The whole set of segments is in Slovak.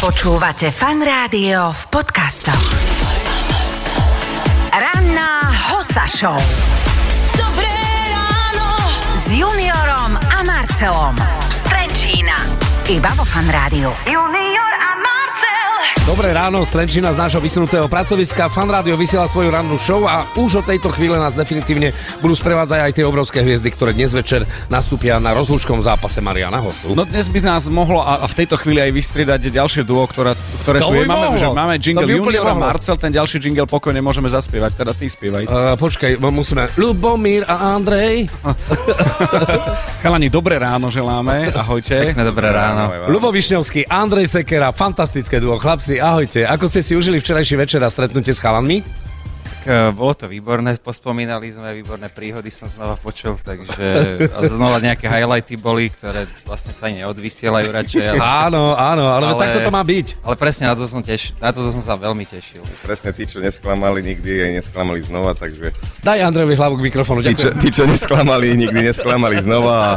Počúvate fan rádio v podcastoch. Ranná hosa show. Dobré ráno. S Juniorom a Marcelom. Strenčína. Iba vo fan rádiu. Junior. Dobré ráno, Strenčina z nášho vysunutého pracoviska. Fan Rádio vysiela svoju rannú show a už od tejto chvíle nás definitívne budú sprevádzať aj tie obrovské hviezdy, ktoré dnes večer nastúpia na rozlúčkom zápase Mariana Hosu. No dnes by nás mohlo a, v tejto chvíli aj vystriedať ďalšie duo, ktoré, ktoré To tu je. Máme, mohlo. že máme jingle Junior a. Marcel, ten ďalší jingle pokojne môžeme zaspievať, teda ty spievaj. Uh, počkaj, mo- musíme... Lubomír a Andrej. Chalani, dobré ráno želáme, ahojte. Pekné dobré ráno. Lubo Višňovský, Andrej Sekera, fantastické duo. Chlapci, ahojte. Ako ste si užili včerajší večer a stretnutie s chalanmi? E, bolo to výborné, pospomínali sme, výborné príhody som znova počul, takže a znova nejaké highlighty boli, ktoré vlastne sa ani neodvysielajú radšej. Ale, Áno, áno, ale, ale... Takto to má byť. ale presne na to, som teš, na to som sa veľmi tešil. Presne tí, čo nesklamali nikdy, aj nesklamali znova, takže Daj Andrejovi hlavu k mikrofónu, tí, čo, ďakujem. tí, čo nesklamali, nikdy nesklamali znova. A,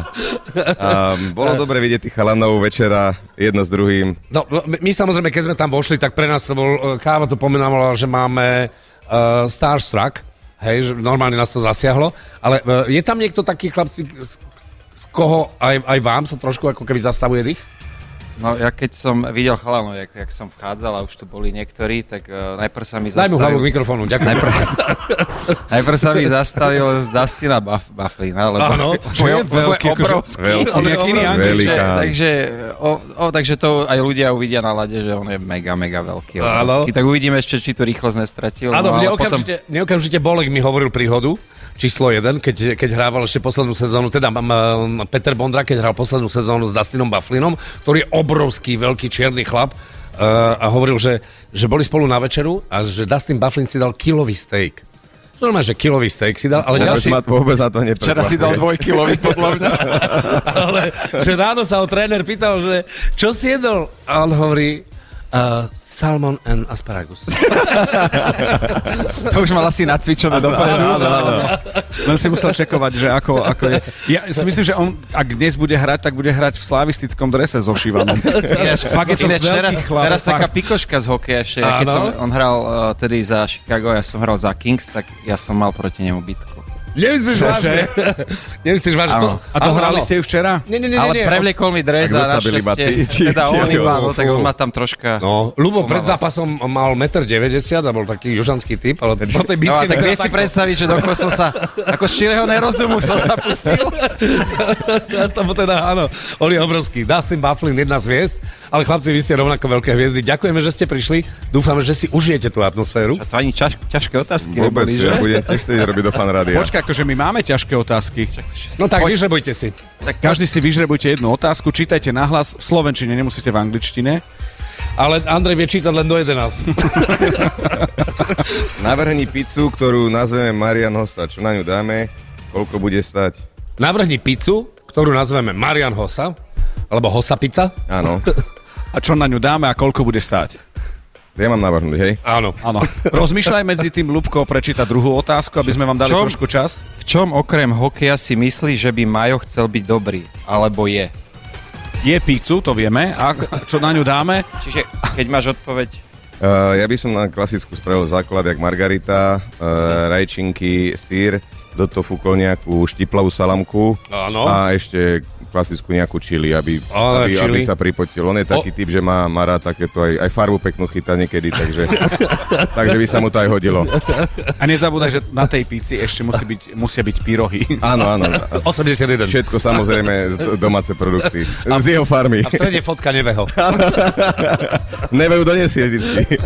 a bolo dobre vidieť tých chalanov večera jedno s druhým. No, my, my samozrejme, keď sme tam vošli, tak pre nás to bol, e, káva to pomenovala, že máme uh, Starstruck, hej, že normálne nás to zasiahlo, ale uh, je tam niekto taký chlapci, z, z koho aj, aj vám sa trošku ako keby zastavuje dých? No ja keď som videl chalanov, jak, jak som vchádzal a už tu boli niektorí, tak uh, najprv sa mi Daj mu hlavu k zastavil... mikrofónu, ďakujem. Najprv, najprv sa mi zastavil z Dustina Buff, Bufflina, lebo... Áno, Čo je veľký, obrovský. Veľký. Obrovský, Angličan. takže, takže, o, o, takže to aj ľudia uvidia na lade, že on je mega, mega veľký. Obrovský. Tak uvidíme ešte, či tu rýchlosť nestratil. Áno, no, mne potom, mne okamžite Bolek mi hovoril príhodu, číslo 1, keď, keď hrával ešte poslednú sezónu, teda m, m, Peter Bondra, keď hral poslednú sezónu s Dustinom Bufflinom, ktorý je obrovský, veľký čierny chlap, uh, a hovoril, že, že boli spolu na večeru a že Dustin Bufflin si dal kilový steak. Normálne, že kilový steak si dal, ale, ďalší, ma, vôbec na to. Včera si dal dvojkilový, podľa mňa. ale že ráno sa ho tréner pýtal, že čo si jedol? A on hovorí, uh, salmon and asparagus. To už mal asi nacvičené dopredu. Len si musel čekovať, že ako, ako je. Ja si myslím, že on, ak dnes bude hrať, tak bude hrať v slavistickom drese so Šivanom. Ináč, Fakt je to ináč teraz, chlap, teraz taká pikoška z hokeja ešte. Ja, keď som, on hral uh, tedy za Chicago, ja som hral za Kings, tak ja som mal proti nemu bitku. Nemyslíš vážne? Nemyslíš vážne? Áno. A to hrali ste ju včera? Nie, nie, nie, Ale nie. prevliekol mi dres a našťastie, teda on iba, no, tak on má tam troška... No, Lubo pred zápasom mal 1,90 m a bol taký južanský typ, ale po tej bitke... No tak vie si predstaviť, že dokonca som sa, ako z čirého nerozumu som sa pustil. to bol teda, áno, on je obrovský. Dustin Bufflin, jedna z hviezd, ale chlapci, vy ste rovnako veľké hviezdy. Ďakujeme, že ste prišli. Dúfame, že si užijete tú atmosféru. A to ani ťaž, ťažké otázky Vôbec, neboli, že? chcieť robiť do fan rádia. Počkaj, akože my máme ťažké otázky. No tak, vyžrebujte si. Tak Každý si vyžrebujte jednu otázku, čítajte nahlas v slovenčine, nemusíte v angličtine. Ale Andrej vie čítať len do 11. Navrhni pizzu, ktorú nazveme Marian Hosta. Čo na ňu dáme? Koľko bude stať? Navrhni pizzu, ktorú nazveme Marian Hosa, alebo Hosa pizza. Áno. A čo na ňu dáme a koľko bude stáť? Ja mám navrhnúť, hej? Áno. Áno. Rozmýšľaj medzi tým, Lubko, prečítať druhú otázku, aby sme vám dali Čo? trošku čas. v čom okrem hokeja si myslí, že by Majo chcel byť dobrý? Alebo je? Je pizzu, to vieme. A čo na ňu dáme? Čiže keď máš odpoveď, Uh, ja by som na klasickú spravil základ, jak margarita, uh, rajčinky, sír, do toho fúkol nejakú štiplavú salamku Áno. a ešte klasickú nejakú čili, aby, Ale aby, chili. aby sa pripotil. On je taký typ, že má, má rád takéto aj, aj farbu peknú chytá niekedy, takže, takže by sa mu to aj hodilo. A nezabúdaj, že na tej píci ešte musí byť, musia byť pyrohy. Áno, áno. 81. Všetko samozrejme z domáce produkty. Z jeho farmy. A v strede fotka neveho. Neve ju donesie vždycky.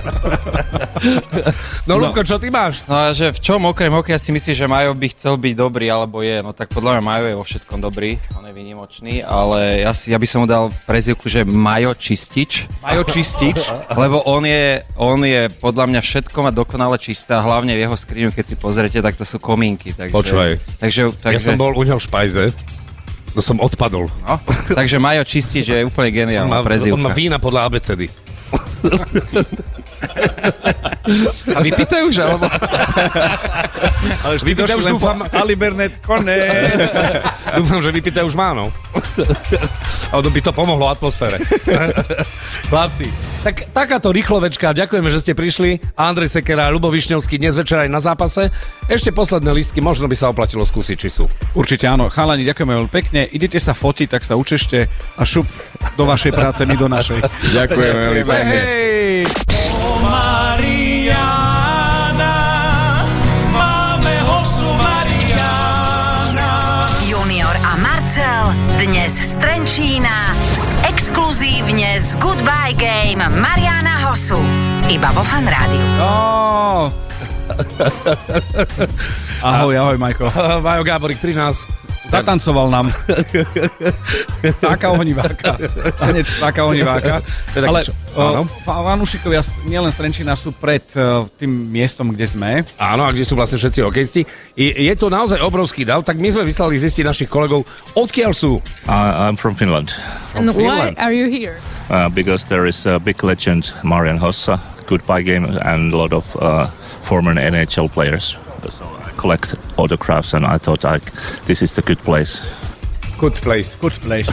No, Lubko, čo ty máš? no a že v čom okrem hokeja si myslíš, že Majo by chcel byť dobrý, alebo je? No tak podľa mňa Majo je vo všetkom dobrý, on je výnimočný, ale ja, si, ja by som mu dal prezivku, že Majo Čistič, Majo Čistič. lebo on je, on je podľa mňa všetko má dokonale čisté a hlavne v jeho skriňu, keď si pozrete, tak to sú komínky. Takže, Počúvaj. Takže, Ja takže, som bol u neho v špajze. No som odpadol. no, takže Majo Čistič je úplne On má, geniálna on má prezivka. vína podľa abecedy. A vypýtajú už, alebo? Ale Vypýtaj došli už dúfam. po Alibernet, konec. Dúfam, že vypýtaj už má, no. Ale to by to pomohlo atmosfére. Chlapci, Tak, takáto rýchlovečka, ďakujeme, že ste prišli. Andrej Sekera a Ľubo Višňovský dnes večer aj na zápase. Ešte posledné listky, možno by sa oplatilo skúsiť, či sú. Určite áno. Chalani, ďakujeme veľmi pekne. Idete sa fotiť, tak sa učešte a šup do vašej práce, my do našej. Ďakujem veľmi pekne. Hej! Mariana, máme hosu Mariana. Junior a Marcel dnes z Trenčína. Exkluzívne z Goodbye Game Mariana Hosu. Iba vo Fan Rádiu. Oh. ahoj, ahoj, Majko. Majo Gáborik pri nás. Zatancoval nám. taká ohniváka. Tanec taká ohniváka. Teda Ale fanúšikovia nielen z Trenčína sú pred o, tým miestom, kde sme. Áno, a kde sú vlastne všetci hokejisti. Je to naozaj obrovský dav, tak my sme vyslali zistiť našich kolegov, odkiaľ sú. Uh, I'm from Finland And why are you here? uh, because there is a big legend, Marian Hossa, goodbye game, and a lot of uh, former NHL players. So collect autographs, and I thought I, this is the good place. Good place. Good place.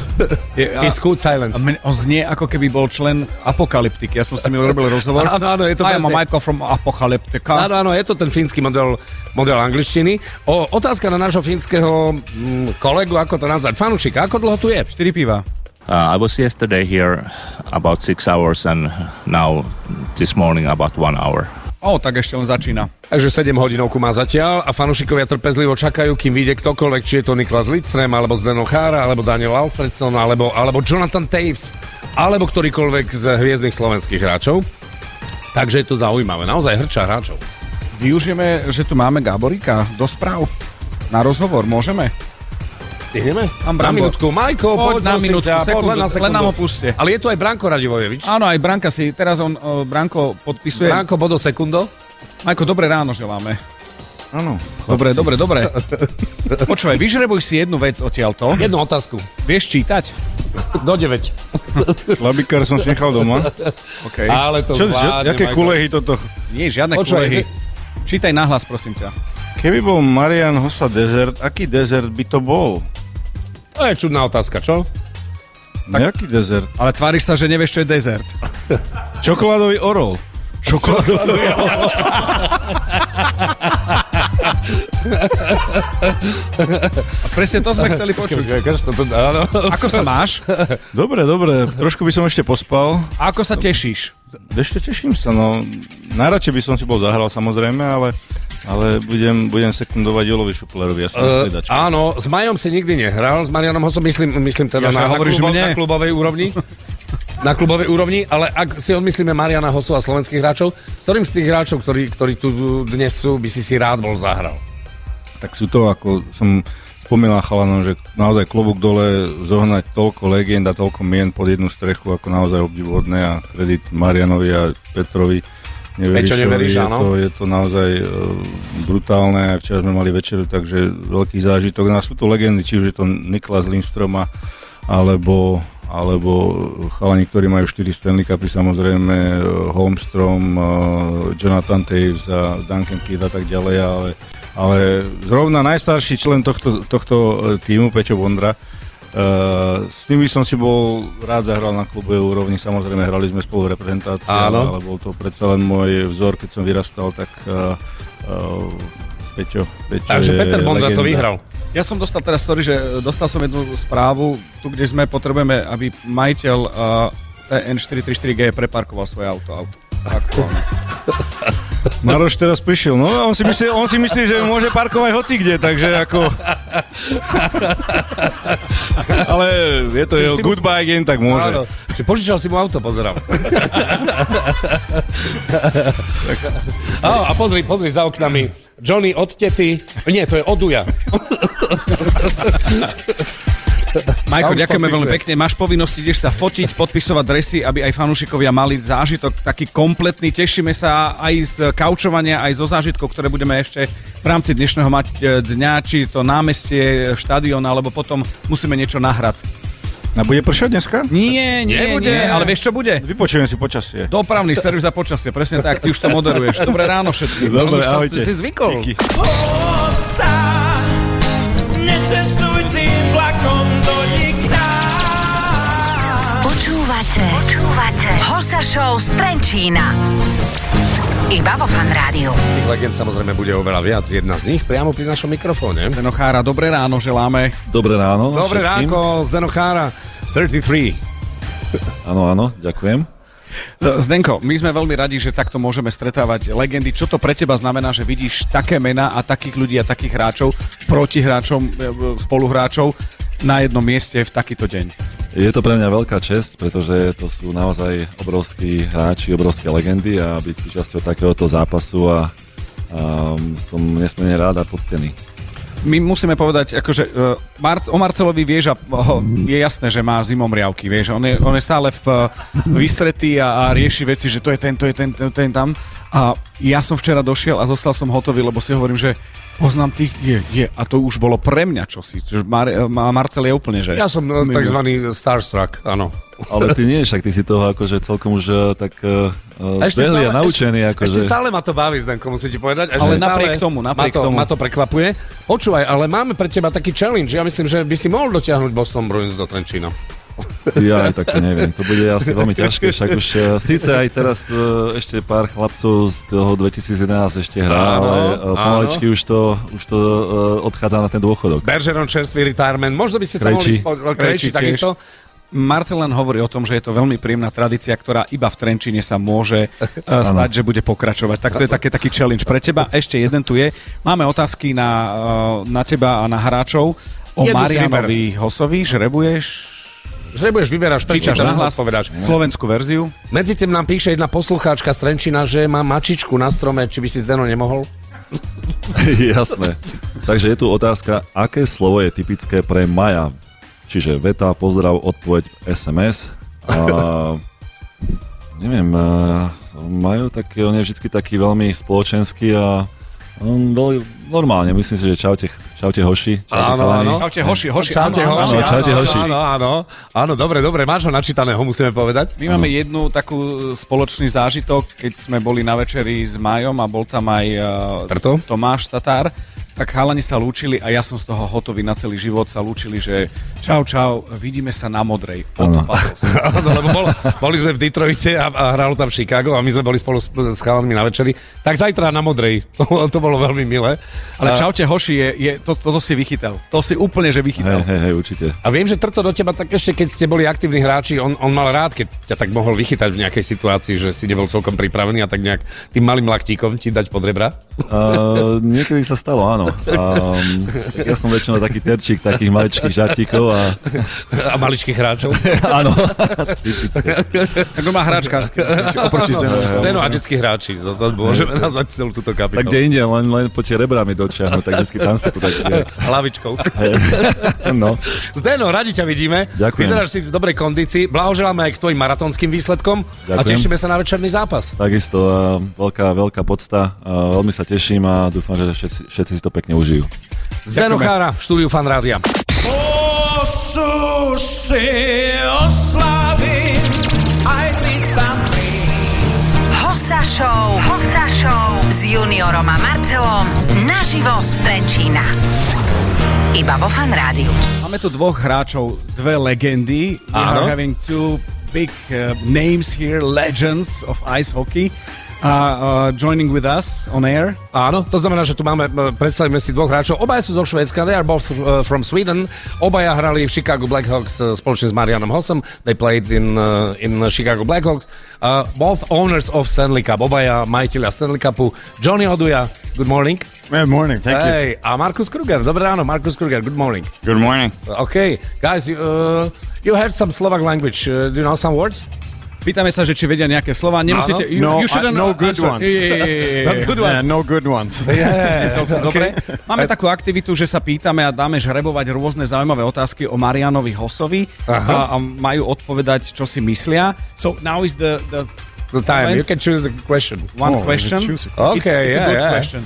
Je, a, Is good silence. a mne, on znie, ako keby bol člen Apokalyptiky. Ja som s ním robil rozhovor. Áno, áno, je to I am Michael from Apocalyptica. Áno, áno, je to ten fínsky model, model angličtiny. O, otázka na nášho fínskeho mm, kolegu, ako to nazvať, fanúšika, ako dlho tu je? 4 piva. Uh, I was yesterday here about six hours, and now this morning about one hour. O, tak ešte on začína. Takže 7 hodinovku má zatiaľ a fanúšikovia trpezlivo čakajú, kým vyjde ktokoľvek, či je to Niklas Lidström, alebo Zdeno Chára, alebo Daniel Alfredson, alebo, alebo Jonathan Taves, alebo ktorýkoľvek z hviezdnych slovenských hráčov. Takže je to zaujímavé, naozaj hrča hráčov. Využijeme, že tu máme Gaborika do správ. Na rozhovor, môžeme? Stihneme? Mám Na minútku. Majko, Poď poď, na minútku, ťa, poď sekundu, len na sekundu. len nám ho puste. Ale je tu aj Branko Radivojevič. Áno, aj Branka si, teraz on, o, Branko podpisuje. Branko, bodo sekundo. Majko, dobré ráno želáme. Áno. Dobre, dobre, dobre. Počúvaj, vyžrebuj si jednu vec odtiaľto. Jednu otázku. Vieš čítať? Do 9. Labikár som si nechal doma. OK. Ale to Čo, zvládne, jaké kulehy toto? Nie, žiadne Počúvaj, kulehy. Čítaj nahlas, prosím ťa. Keby bol Marian Hossa desert, aký desert by to bol? To je čudná otázka, čo? Tak... Jaký desert? Ale tváriš sa, že nevieš, čo je dezert. Čokoládový orol. Čokoládový A presne to sme chceli počuť. Ako sa máš? Dobre, dobre, trošku by som ešte pospal. A ako sa tešíš? Ešte teším sa, no. Najradšej by som si bol zahral samozrejme, ale, ale budem, budem sekundovať Jolovi Šuplerovi, ja som uh, áno, s Majom si nikdy nehral, s Marianom Hosom, myslím, myslím teda Ja, na, na, klubo, mne. na klubovej úrovni. na klubovej úrovni, ale ak si odmyslíme Mariana Hosu a slovenských hráčov, s ktorým z tých hráčov, ktorí, ktorí tu dnes sú, by si si rád bol zahral? tak sú to, ako som spomínal chalanom, že naozaj klobúk dole zohnať toľko legend a toľko mien pod jednu strechu, ako naozaj obdivodné a kredit Marianovi a Petrovi. Pečo, neveríš, je, to, je to naozaj e, brutálne. Včera sme mali večeru, takže veľký zážitok. No sú to legendy, či už je to Niklas Lindström alebo alebo chalani, ktorí majú 4 Stanley Cupy, samozrejme e, Holmstrom, e, Jonathan Taves a Duncan Kidd a tak ďalej, ale, ale zrovna najstarší člen tohto, tohto e, týmu, Peťo Bondra, Uh, s tým by som si bol rád zahral na klubovej úrovni, samozrejme hrali sme spolu v reprezentácii, ale, bol to predsa len môj vzor, keď som vyrastal, tak uh, uh, Peťo, Peťo Takže je Peter Bondra to legenda. vyhral. Ja som dostal teraz, sorry, že dostal som jednu správu, tu kde sme, potrebujeme, aby majiteľ uh, TN434G preparkoval svoje auto. auto. Aktuálne. Maroš teraz prišiel, no a on si myslí, on si myslí, že môže parkovať hoci kde, takže ako... Ale je to Si- jeho si mu- goodbye game, tak môže. Áno. Čiže požičal si mu auto, pozerám. Áno, a pozri, pozri za oknami. Johnny od tety. Nie, to je od Uja. Majko, ďakujeme veľmi pekne. Máš povinnosť, ideš sa fotiť, podpisovať dresy, aby aj fanúšikovia mali zážitok taký kompletný. Tešíme sa aj z kaučovania, aj zo zážitkov, ktoré budeme ešte v rámci dnešného mať e, dňa, či to námestie, štadión, alebo potom musíme niečo nahrať. A bude pršať dneska? Nie, nie, Nebude. nie, ale vieš čo bude? Vypočujem si počasie. Dopravný servis za počasie, presne tak, ty už to moderuješ. Dobré ráno všetkým. Dobre, sa- ahojte. si zvykol. Díky. Necestuj Počúvate, počúvate Hosa Show z Trenčína. Iba vo Fan Rádiu. Tých legend samozrejme bude oveľa viac. Jedna z nich priamo pri našom mikrofóne. Zdeno Chára, dobré ráno želáme. Dobré ráno. Dobré všetkým. ráno, Zdeno Chára, 33. Áno, áno, ďakujem. Zdenko, my sme veľmi radi, že takto môžeme stretávať legendy. Čo to pre teba znamená, že vidíš také mená a takých ľudí a takých hráčov, protihráčov, e, e, spoluhráčov na jednom mieste v takýto deň? Je to pre mňa veľká čest, pretože to sú naozaj obrovskí hráči, obrovské legendy a byť súčasťou takéhoto zápasu a, a som nesmierne rád a poctený. My musíme povedať, akože uh, Marc, o Marcelovi vieš a uh, je jasné, že má zimomriavky, vieš, on je, on je stále v, uh, vystretý a, a rieši veci, že to je ten, to je ten, to je ten tam. A ja som včera došiel a zostal som hotový, lebo si hovorím, že poznám tých, je, je. A to už bolo pre mňa čosi. Mar- Mar- Marcel je úplne, že... Ja som eh, takzvaný starstruck, áno. Ale ty nie, však ty si toho akože celkom už uh, tak uh, zbehli a naučený. Ešte, Akože. ešte stále ma to baví, Zdenko, musím ti povedať. Ešte Ale stále napriek tomu, napriek ma to, tomu. Ma to prekvapuje. Počúvaj, ale máme pre teba taký challenge. Ja myslím, že by si mohol dotiahnuť Boston Bruins do Trenčína. Ja aj tak to neviem. To bude asi veľmi ťažké, však už uh, síce aj teraz uh, ešte pár chlapcov z toho 2011 ešte hrá, Áno, ale áno. pomaličky už to, už to odchádza na ten dôchodok. Bergeron čerstvý retirement. Možno by ste sa mohli... Krejči. Spo- Krejči Krejči tiež. takisto. Marcel len hovorí o tom, že je to veľmi príjemná tradícia, ktorá iba v Trenčine sa môže uh, stať, že bude pokračovať. Tak to je také, taký challenge pre teba. Ešte jeden tu je. Máme otázky na, uh, na teba a na hráčov. O Jednu Marianovi Hosovi žrebuješ Že budeš vyberáš, Čítaš prečítaš, nahlas odpovedáš. slovenskú verziu. Medzi tým nám píše jedna poslucháčka z Trenčína, že má mačičku na strome, či by si Zdeno nemohol? Jasné. Takže je tu otázka, aké slovo je typické pre Maja? Čiže veta, pozdrav, odpoveď, SMS. A, neviem, Majo, tak on je vždy taký veľmi spoločenský a on veľmi, normálne, myslím si, že čaute, čaute hoši. Čaute Áno, chalani. áno. Čaute, hoši, hoši. Čaute, áno, áno, hoši. áno, čaute, áno, hoši. Áno, áno. Áno, dobre, dobre, máš ho načítaného, musíme povedať. My máme jednu takú spoločný zážitok, keď sme boli na večeri s Majom a bol tam aj uh? Tomáš Tatár, tak chalani sa lúčili a ja som z toho hotový na celý život sa lúčili, že čau, čau, vidíme sa na modrej. Odpadol. Áno, lebo bol, boli sme v Detroite a, a hralo tam Chicago a my sme boli spolu s, s chalanmi na večeri. Tak zajtra na modrej. To, to bolo veľmi milé. Ale A- čaute hoši, je, je, to, toto si vychytal. To si úplne, že Hej, vychytal. hej, hej, určite. A viem, že Trto do teba tak ešte, keď ste boli aktívni hráči, on, on mal rád, keď ťa tak mohol vychytať v nejakej situácii, že si nebol celkom pripravený a tak nejak tým malým laktíkom ti dať pod rebra. Uh, niekedy sa stalo, áno. Um, tak ja som väčšinou taký terčík takých maličkých žartíkov a A maličkých hráčov. áno, typické. Tak on má hráčkársky. Oproti Zdenovi. Steno a detskí hráči. Môžeme nazvať celú túto Tak kapitolu. kde inde, len, len po tie rebrami dočiahnu, tak vždy tam sa to tak je. Hlavičkou. No, Zdeno, radi ťa vidíme. Ďakujem. Vyzeráš si v dobrej kondícii. Blahoželáme aj k tvojim maratónskym výsledkom a Ďakujem. tešíme sa na večerný zápas. takisto uh, veľká, veľká podsta. Uh, veľmi sa teším a dúfam, že všetci, všetci si to pekne užijú. Zdeno Chára v štúdiu Fan Rádia. Hossa Show. Hossa Show. S juniorom a Marcelom. Naživo z Trenčína. Iba vo Fan Rádiu. Máme tu dvoch hráčov, dve legendy. We Áno. are having two big uh, names here, legends of ice hockey. Uh, uh, joining with us on air. Áno, to znamená, že tu máme, e, predstavíme si dvoch hráčov. Obaja sú zo Švédska, they are both uh, from Sweden. Obaja hrali v Chicago Blackhawks uh, spoločne s Marianom Hossom. They played in, uh, in Chicago Blackhawks. Uh, both owners of Stanley Cup. Obaja majiteľia Stanley Cupu. Johnny Oduja, good morning. Good morning. Thank you. Hey, a Markus Kruger, dobré ráno, Markus Kruger, good morning. Good morning. Okay, guys, you, uh, you have some Slovak language. Uh, do you know some words? Pýtame sa, že či vedia nejaké slova. Nemusíte... You, No, you I- shouldn't no good answer. ones. Yeah, yeah, yeah, yeah, Not yeah. good Yeah, ones. no good ones. Yeah. Dobre. Máme takú aktivitu, že sa pýtame a dáme žrebovať rôzne zaujímavé otázky o Marianovi Hosovi a, a majú odpovedať, čo si myslia. So now is the, the The time, you can choose the question. one Oh, question. Okay, it's, it's yeah, a good yeah. question.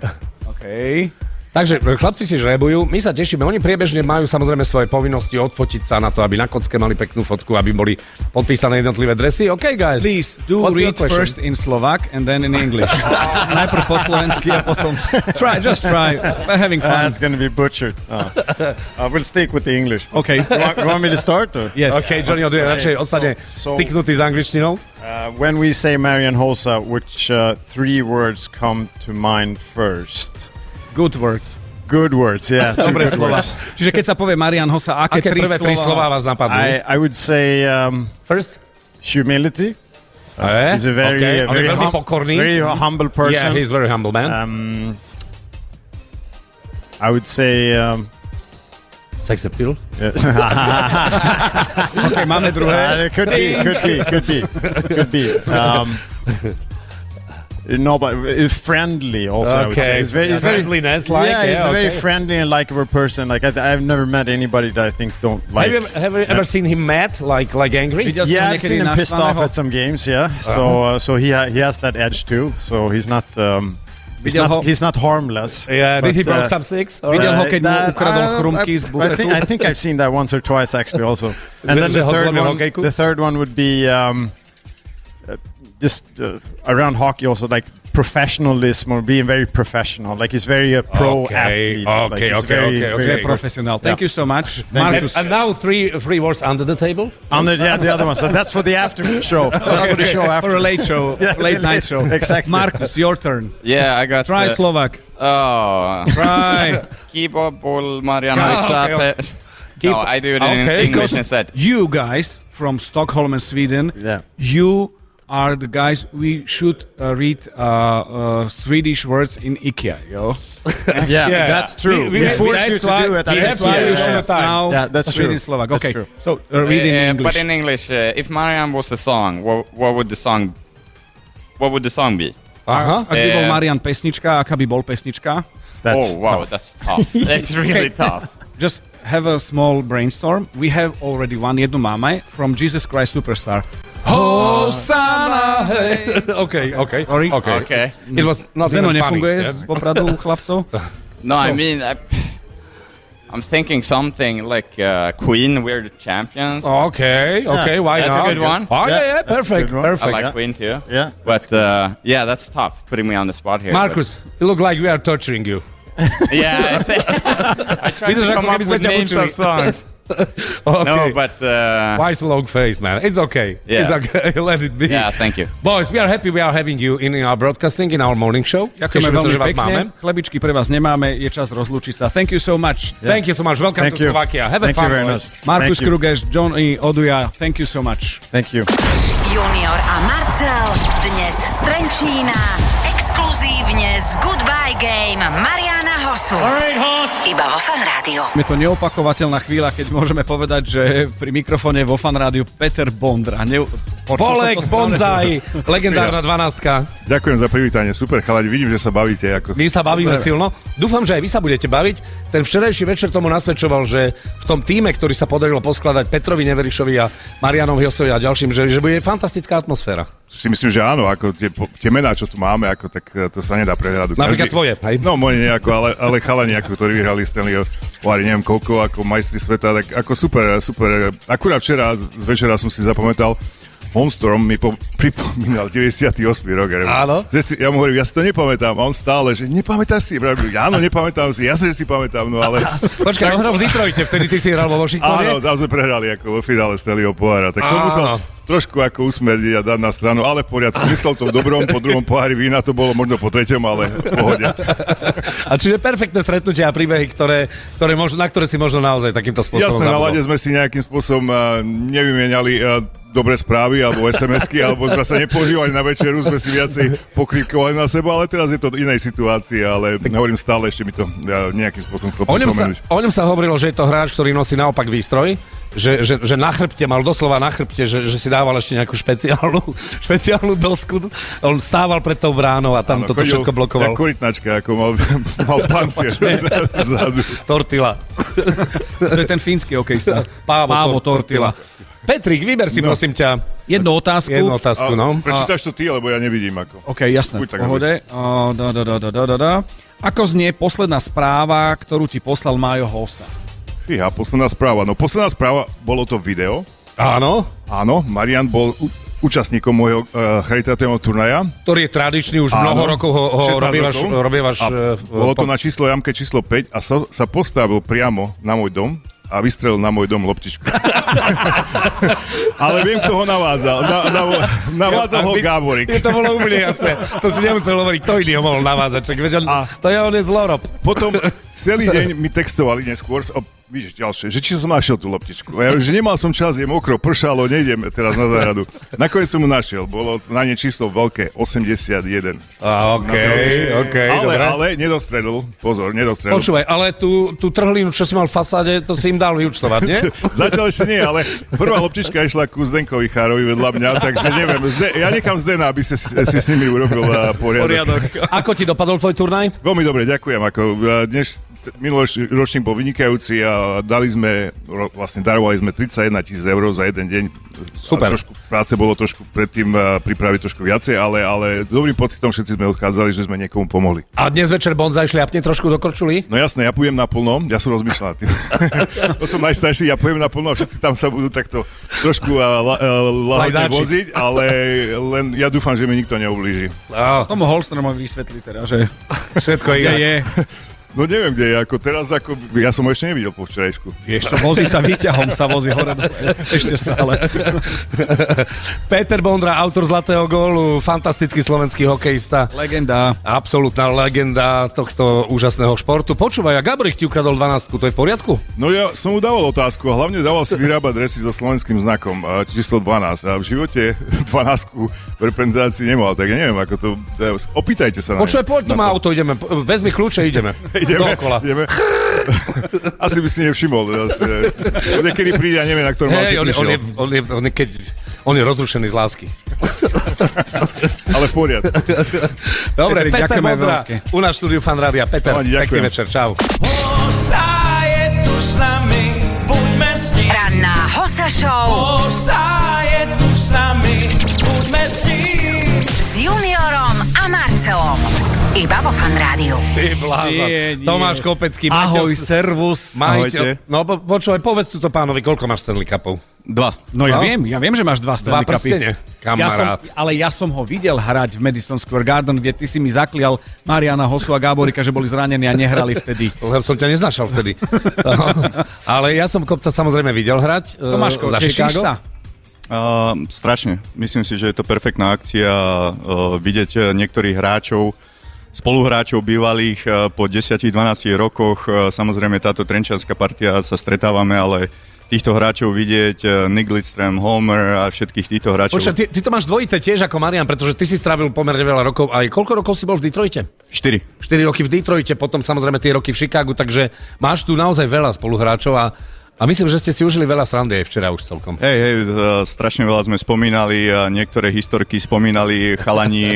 okay. Takže chlapci si žrebujú, my sa tešíme, oni priebežne majú samozrejme svoje povinnosti odfotiť sa na to, aby na kocke mali peknú fotku, aby boli podpísané jednotlivé dresy. OK, guys. Please, do What's read first in Slovak and then in English. Najprv po slovensky a potom... Try, just try. We're having fun. That's to be butchered. Oh. I will stick with the English. OK. You want, you want me to start? Or? Yes. OK, Johnny, odje radšej ostane so- styknutý s angličtinou. Uh, when we say Marian Hosa, which uh, three words come to mind first? Good words. Good words, yeah. Dobré slova. words. Čiže keď sa povie Marian Hosa, aké, Aké tri prvé tri slova? slova vás napadnú? I, I would say um, First? humility. Eh? He's a very, okay. je very, veľmi hum- pokorný. very humble Yeah, person. he's very humble man. um, I would say. Um, Sex appeal. OK, máme druhé. Uh, could be, could be, could be, could be. Um, no, but uh, friendly also. I would say. Okay. He's very, he's very Friendliness, like, yeah, he's yeah, a very okay. friendly and likable person. Like I, I've never met anybody that I think don't like. Have you, ever- have you ever seen him mad, like like angry? Videl yeah, I've seen him pissed off at some games. Yeah, so uh, so he ha- he has that edge too. So he's not um, he's not he's not harmless. Yeah, did he But, broke uh, some sticks? Or- Videl ho, Uh, keď that- ukradol uh, chrumky I- z I bufetu? think, I think I've seen that once or twice actually also. And then the third one, the third one would be um, just uh, around hockey also like professionalism or being very professional. Like he's very a pro Okay, athlete. like okay, he's okay, very, okay, okay. Very professional. Thank you so much. And, Markus. and now three three words under the table. Under, yeah, the other one. So that's for the after show. That's for the show For after. a late show, Yeah, late night show. exactly. Markus, your turn. Yeah, I got. Try uh, Slovak. Oh, Try. keyboard ball, Mariana Ah, Hossa, okay, pe- No, I do it in Okay, English instead. you guys from Stockholm and Sweden, Yeah. you are the guys we should uh, read uh, uh, Swedish words in IKEA, yo. Yeah, Yeah. that's true. We- We, we- force you to why- do it. at that's the why end. Yeah, should yeah. now Yeah, that's true. in Slovak. That's Okay, true. so uh, read in Uh, English. But in English, uh, if Marian was a song, what, what would the song? What would the song be? Aha. Ak by bol Marian pesnička, aká by bol pesnička? That's oh wow, that's tough. that's really tough. Just have a small brainstorm. We have already one, jednu máme, from Jesus Christ Superstar. Hosanna! Hey. OK, OK. Sorry? OK. Okay. It was not Zdeno even funny. nefunguje Yeah. z popradu chlapcov? No, I mean, I, I'm thinking something like uh, Queen. We're the champions. Okay, okay, why That's a not? good one. Oh, yeah, Yeah, yeah, that's a perfect, good one. I perfect. like yeah. Queen too. Yeah. But uh, yeah, that's tough. Putting me on the spot here. Marcus, you look like we are torturing you. But- yeah, it's, I tried to come up with names of songs. Okay. No, but uh, Why so long face, man? It's okay. Yeah. It's okay. Let it be. yeah, thank you. Boys, we are happy we are having you in our broadcasting, in our morning show. Ďakujeme Tešíme sa, veľmi že vás pekne. máme. Chlebičky pre vás nemáme, je čas rozlúčiť sa. Thank you so much. Thank you so much. Welcome Thank to you. Slovakia. Have a Thank fun. you very much. Markus Thank you. Krugeš, Johnny Oduja, thank you so much. Thank you. Junior a Marcel dnes z Trenčína. Exkluzívne z Goodbye Game Mariana Hosu. Iba vo Fan Rádiu. Je to neopakovateľná chvíľa, keď môžeme povedať, že pri mikrofóne vo fan rádiu Peter Bondra. Ne... Bolek, správne? Bonzai, legendárna dvanástka. Ďakujem za privítanie, super chalani, vidím, že sa bavíte. Ako... My sa bavíme silno. Dúfam, že aj vy sa budete baviť. Ten včerajší večer tomu nasvedčoval, že v tom týme, ktorý sa podarilo poskladať Petrovi Neverišovi a Marianovi Josovi a ďalším, že, že bude fantastická atmosféra. Si myslím, že áno, ako tie, tie mená, čo tu máme, ako, tak eh, to sa nedá prehľadať. Napríklad tvoje, hej? No, moje nejako, ale, ale chalani, ako, ktorí vyhrali Stanley Pohári, neviem koľko, ako majstri sveta, tak ako super, super. Akurát včera, z večera som si zapamätal, Homestorm mi po, pripomínal 98. rok. Áno. Že si, ja mu hovorím, ja si to nepamätám. A on stále, že nepamätáš si? Hovorím, áno, nepamätám si, jasne, že si pamätám, no ale... Počkaj, on hral v Detroite, vtedy ty si hral vo Áno, Washingtone. tam sme prehrali ako vo finále Stanleyho pohára. Tak som Áno. musel trošku ako usmerniť a dať na stranu, ale v poriadku. Myslel to v dobrom, po druhom pohári vína to bolo možno po treťom, ale v pohode. A čiže perfektné stretnutia a príbehy, ktoré, ktoré možno, na ktoré si možno naozaj takýmto spôsobom Jasné, na lade sme si nejakým spôsobom uh, nevymieniali uh, dobré správy alebo SMS-ky, alebo sme sa nepoužívali na večeru, sme si viacej pokrývkovali na seba, ale teraz je to inej situácii, ale hovorím stále, ešte mi to uh, nejakým spôsobom chcel O ňom, sa, o ňom sa hovorilo, že je to hráč, ktorý nosí naopak výstroj, že, že, že na chrbte, mal doslova na chrbte, že, že si dával ešte nejakú špeciálnu, špeciálnu dosku. On stával pred tou bránou a tam Áno, toto chodil všetko blokoval. Jak korytnačka, ako mal, mal pancier. Tortila. To je ten fínsky hokejista. Pávo, Pávo Tortila. Tortila. Petrik, vyber si No. prosím ťa Jednu otázku. jednu otázku. A No. Prečítaš to ty, lebo ja nevidím ako. OK, jasné, v tak pohode. O, da, da, da, da, da, da. Ako znie posledná správa, ktorú ti poslal Majo Hosa? Fíha, posledná správa. No posledná správa, bolo to video. Áno. Áno, Marian bol účastníkom môjho uh, charitatívneho turnaja. Ktorý je tradičný, už Áno, mnoho rokov ho, ho 16 robievaš, rokov. robievaš A eh, bolo to na číslo jamke číslo 5 a sa, sa postavil priamo na môj dom a vystrelil na môj dom loptičku. Ale viem, kto ho navádzal. Na, na, navádzal ho Gáborik. Je to bolo úplne jasné. To si nemusel hovoriť, kto iný ho mohol navázať. Čak, veď on, A- to je on je zlorob. Potom celý deň mi textovali neskôr, o, vidíš, ďalšie, že či som našiel tú loptičku. A ja, že nemal som čas, je mokro, pršalo, nejdem teraz na záhradu. Nakoniec som mu našiel, bolo na ne číslo veľké, 81. A, OK, OK, ale, dobre. ale nedostredol, pozor, nedostredol. Počúvaj, ale tú, tú trhlinu, čo si mal v fasáde, to si im dal vyučtovať, nie? Zatiaľ ešte nie, ale prvá loptička išla ku Zdenkovi Chárovi vedľa mňa, takže neviem, Zde, ja nechám Zdena, aby si, si s nimi urobil uh, poriadok. Poriadok. Ako ti dopadol tvoj turnaj? Veľmi dobre, ďakujem. Ako, uh, dnes, minulý ročník bol vynikajúci a dali sme, vlastne darovali sme 31 tisíc eur za jeden deň. Super. A trošku práce bolo trošku predtým uh, pripraviť trošku viacej, ale, ale s dobrým pocitom všetci sme odchádzali, že sme niekomu pomohli. A dnes večer Bonzaj šliapne trošku do korčuli? No jasné, ja pôjdem naplno, ja som rozmýšľal tým. to som najstarší, ja pôjdem naplno a všetci tam sa budú takto trošku la, uh, lahodne voziť, ale len ja dúfam, že mi nikto neublíži. Á, Tomu Holstromovi vysvetli teda, že všetko iné. je. No neviem, kde je, ako teraz, ako, ja som ho ešte nevidel po včerajšku. Vieš čo, vozí sa výťahom, sa vozí hore dole. Ešte stále. Peter Bondra, autor Zlatého gólu, fantastický slovenský hokejista. Legenda. Absolútna legenda tohto úžasného športu. Počúvaj, a Gabrik ti ukradol 12, to je v poriadku? No ja som mu dával otázku a hlavne dával si vyrábať dresy so slovenským znakom, číslo 12. A v živote 12 v reprezentácii nemal, tak ja neviem, ako to... Opýtajte sa na Počúvaj, poď to. auto, ideme. Vezmi kľúče, ideme. Ideme, Dookola. ideme. Asi by si nevšimol. Niekedy príde a neviem, na ktorom Hej, on, on, je, on, je, on, je, keď, on je rozrušený z lásky. Ale v poriadku. Dobre, Peter ďakujeme veľké. u nás štúdiu Fan Rádia. Peter, Chalani, pekný večer, čau. Hosa je tu s nami, buďme s ním. Ranná Hosa Show Hosa je tu s nami, buďme s ním. s Juniorom a Marcelom. Iba vo Fan Rádiu. Ty blázon. Nie, nie. Tomáš Kopecký. Ahoj, majiteľ- servus. Majiteľ, no po, počúvaj, povedz túto pánovi, koľko máš Stanley Cupov? Dva. No ja No. viem, ja viem, že máš dva Dva Stanley Cupy. prstene, Ja som, kamarát. ale ja som ho videl hrať v Madison Square Garden, kde ty si mi zaklial Mariana Hosu a Gáborika, že boli zranení a nehrali vtedy. Lebo som ťa neznašal vtedy. Ale ja som Kopca samozrejme videl hrať. eh, Tomáško, za tešíš Chicago. sa? Uh, strašne. Myslím si, že je to perfektná akcia uh, vidieť uh, niektorých hráčov, spoluhráčov bývalých uh, po 10-12 rokoch. Uh, samozrejme táto trenčianská partia sa stretávame, ale týchto hráčov vidieť, uh, Nick Lidström, Homer a všetkých týchto hráčov. Počkaj, ty, ty to máš dvojité tiež ako Marian, pretože ty si strávil pomerne veľa rokov. Aj koľko rokov si bol v Detroite? 4. 4 roky v Detroite, potom samozrejme tie roky v Chicagu, takže máš tu naozaj veľa spoluhráčov a, a myslím, že ste si užili veľa srandy aj včera už celkom. Hej, hej, uh, strašne veľa sme spomínali, niektoré historky spomínali chalani,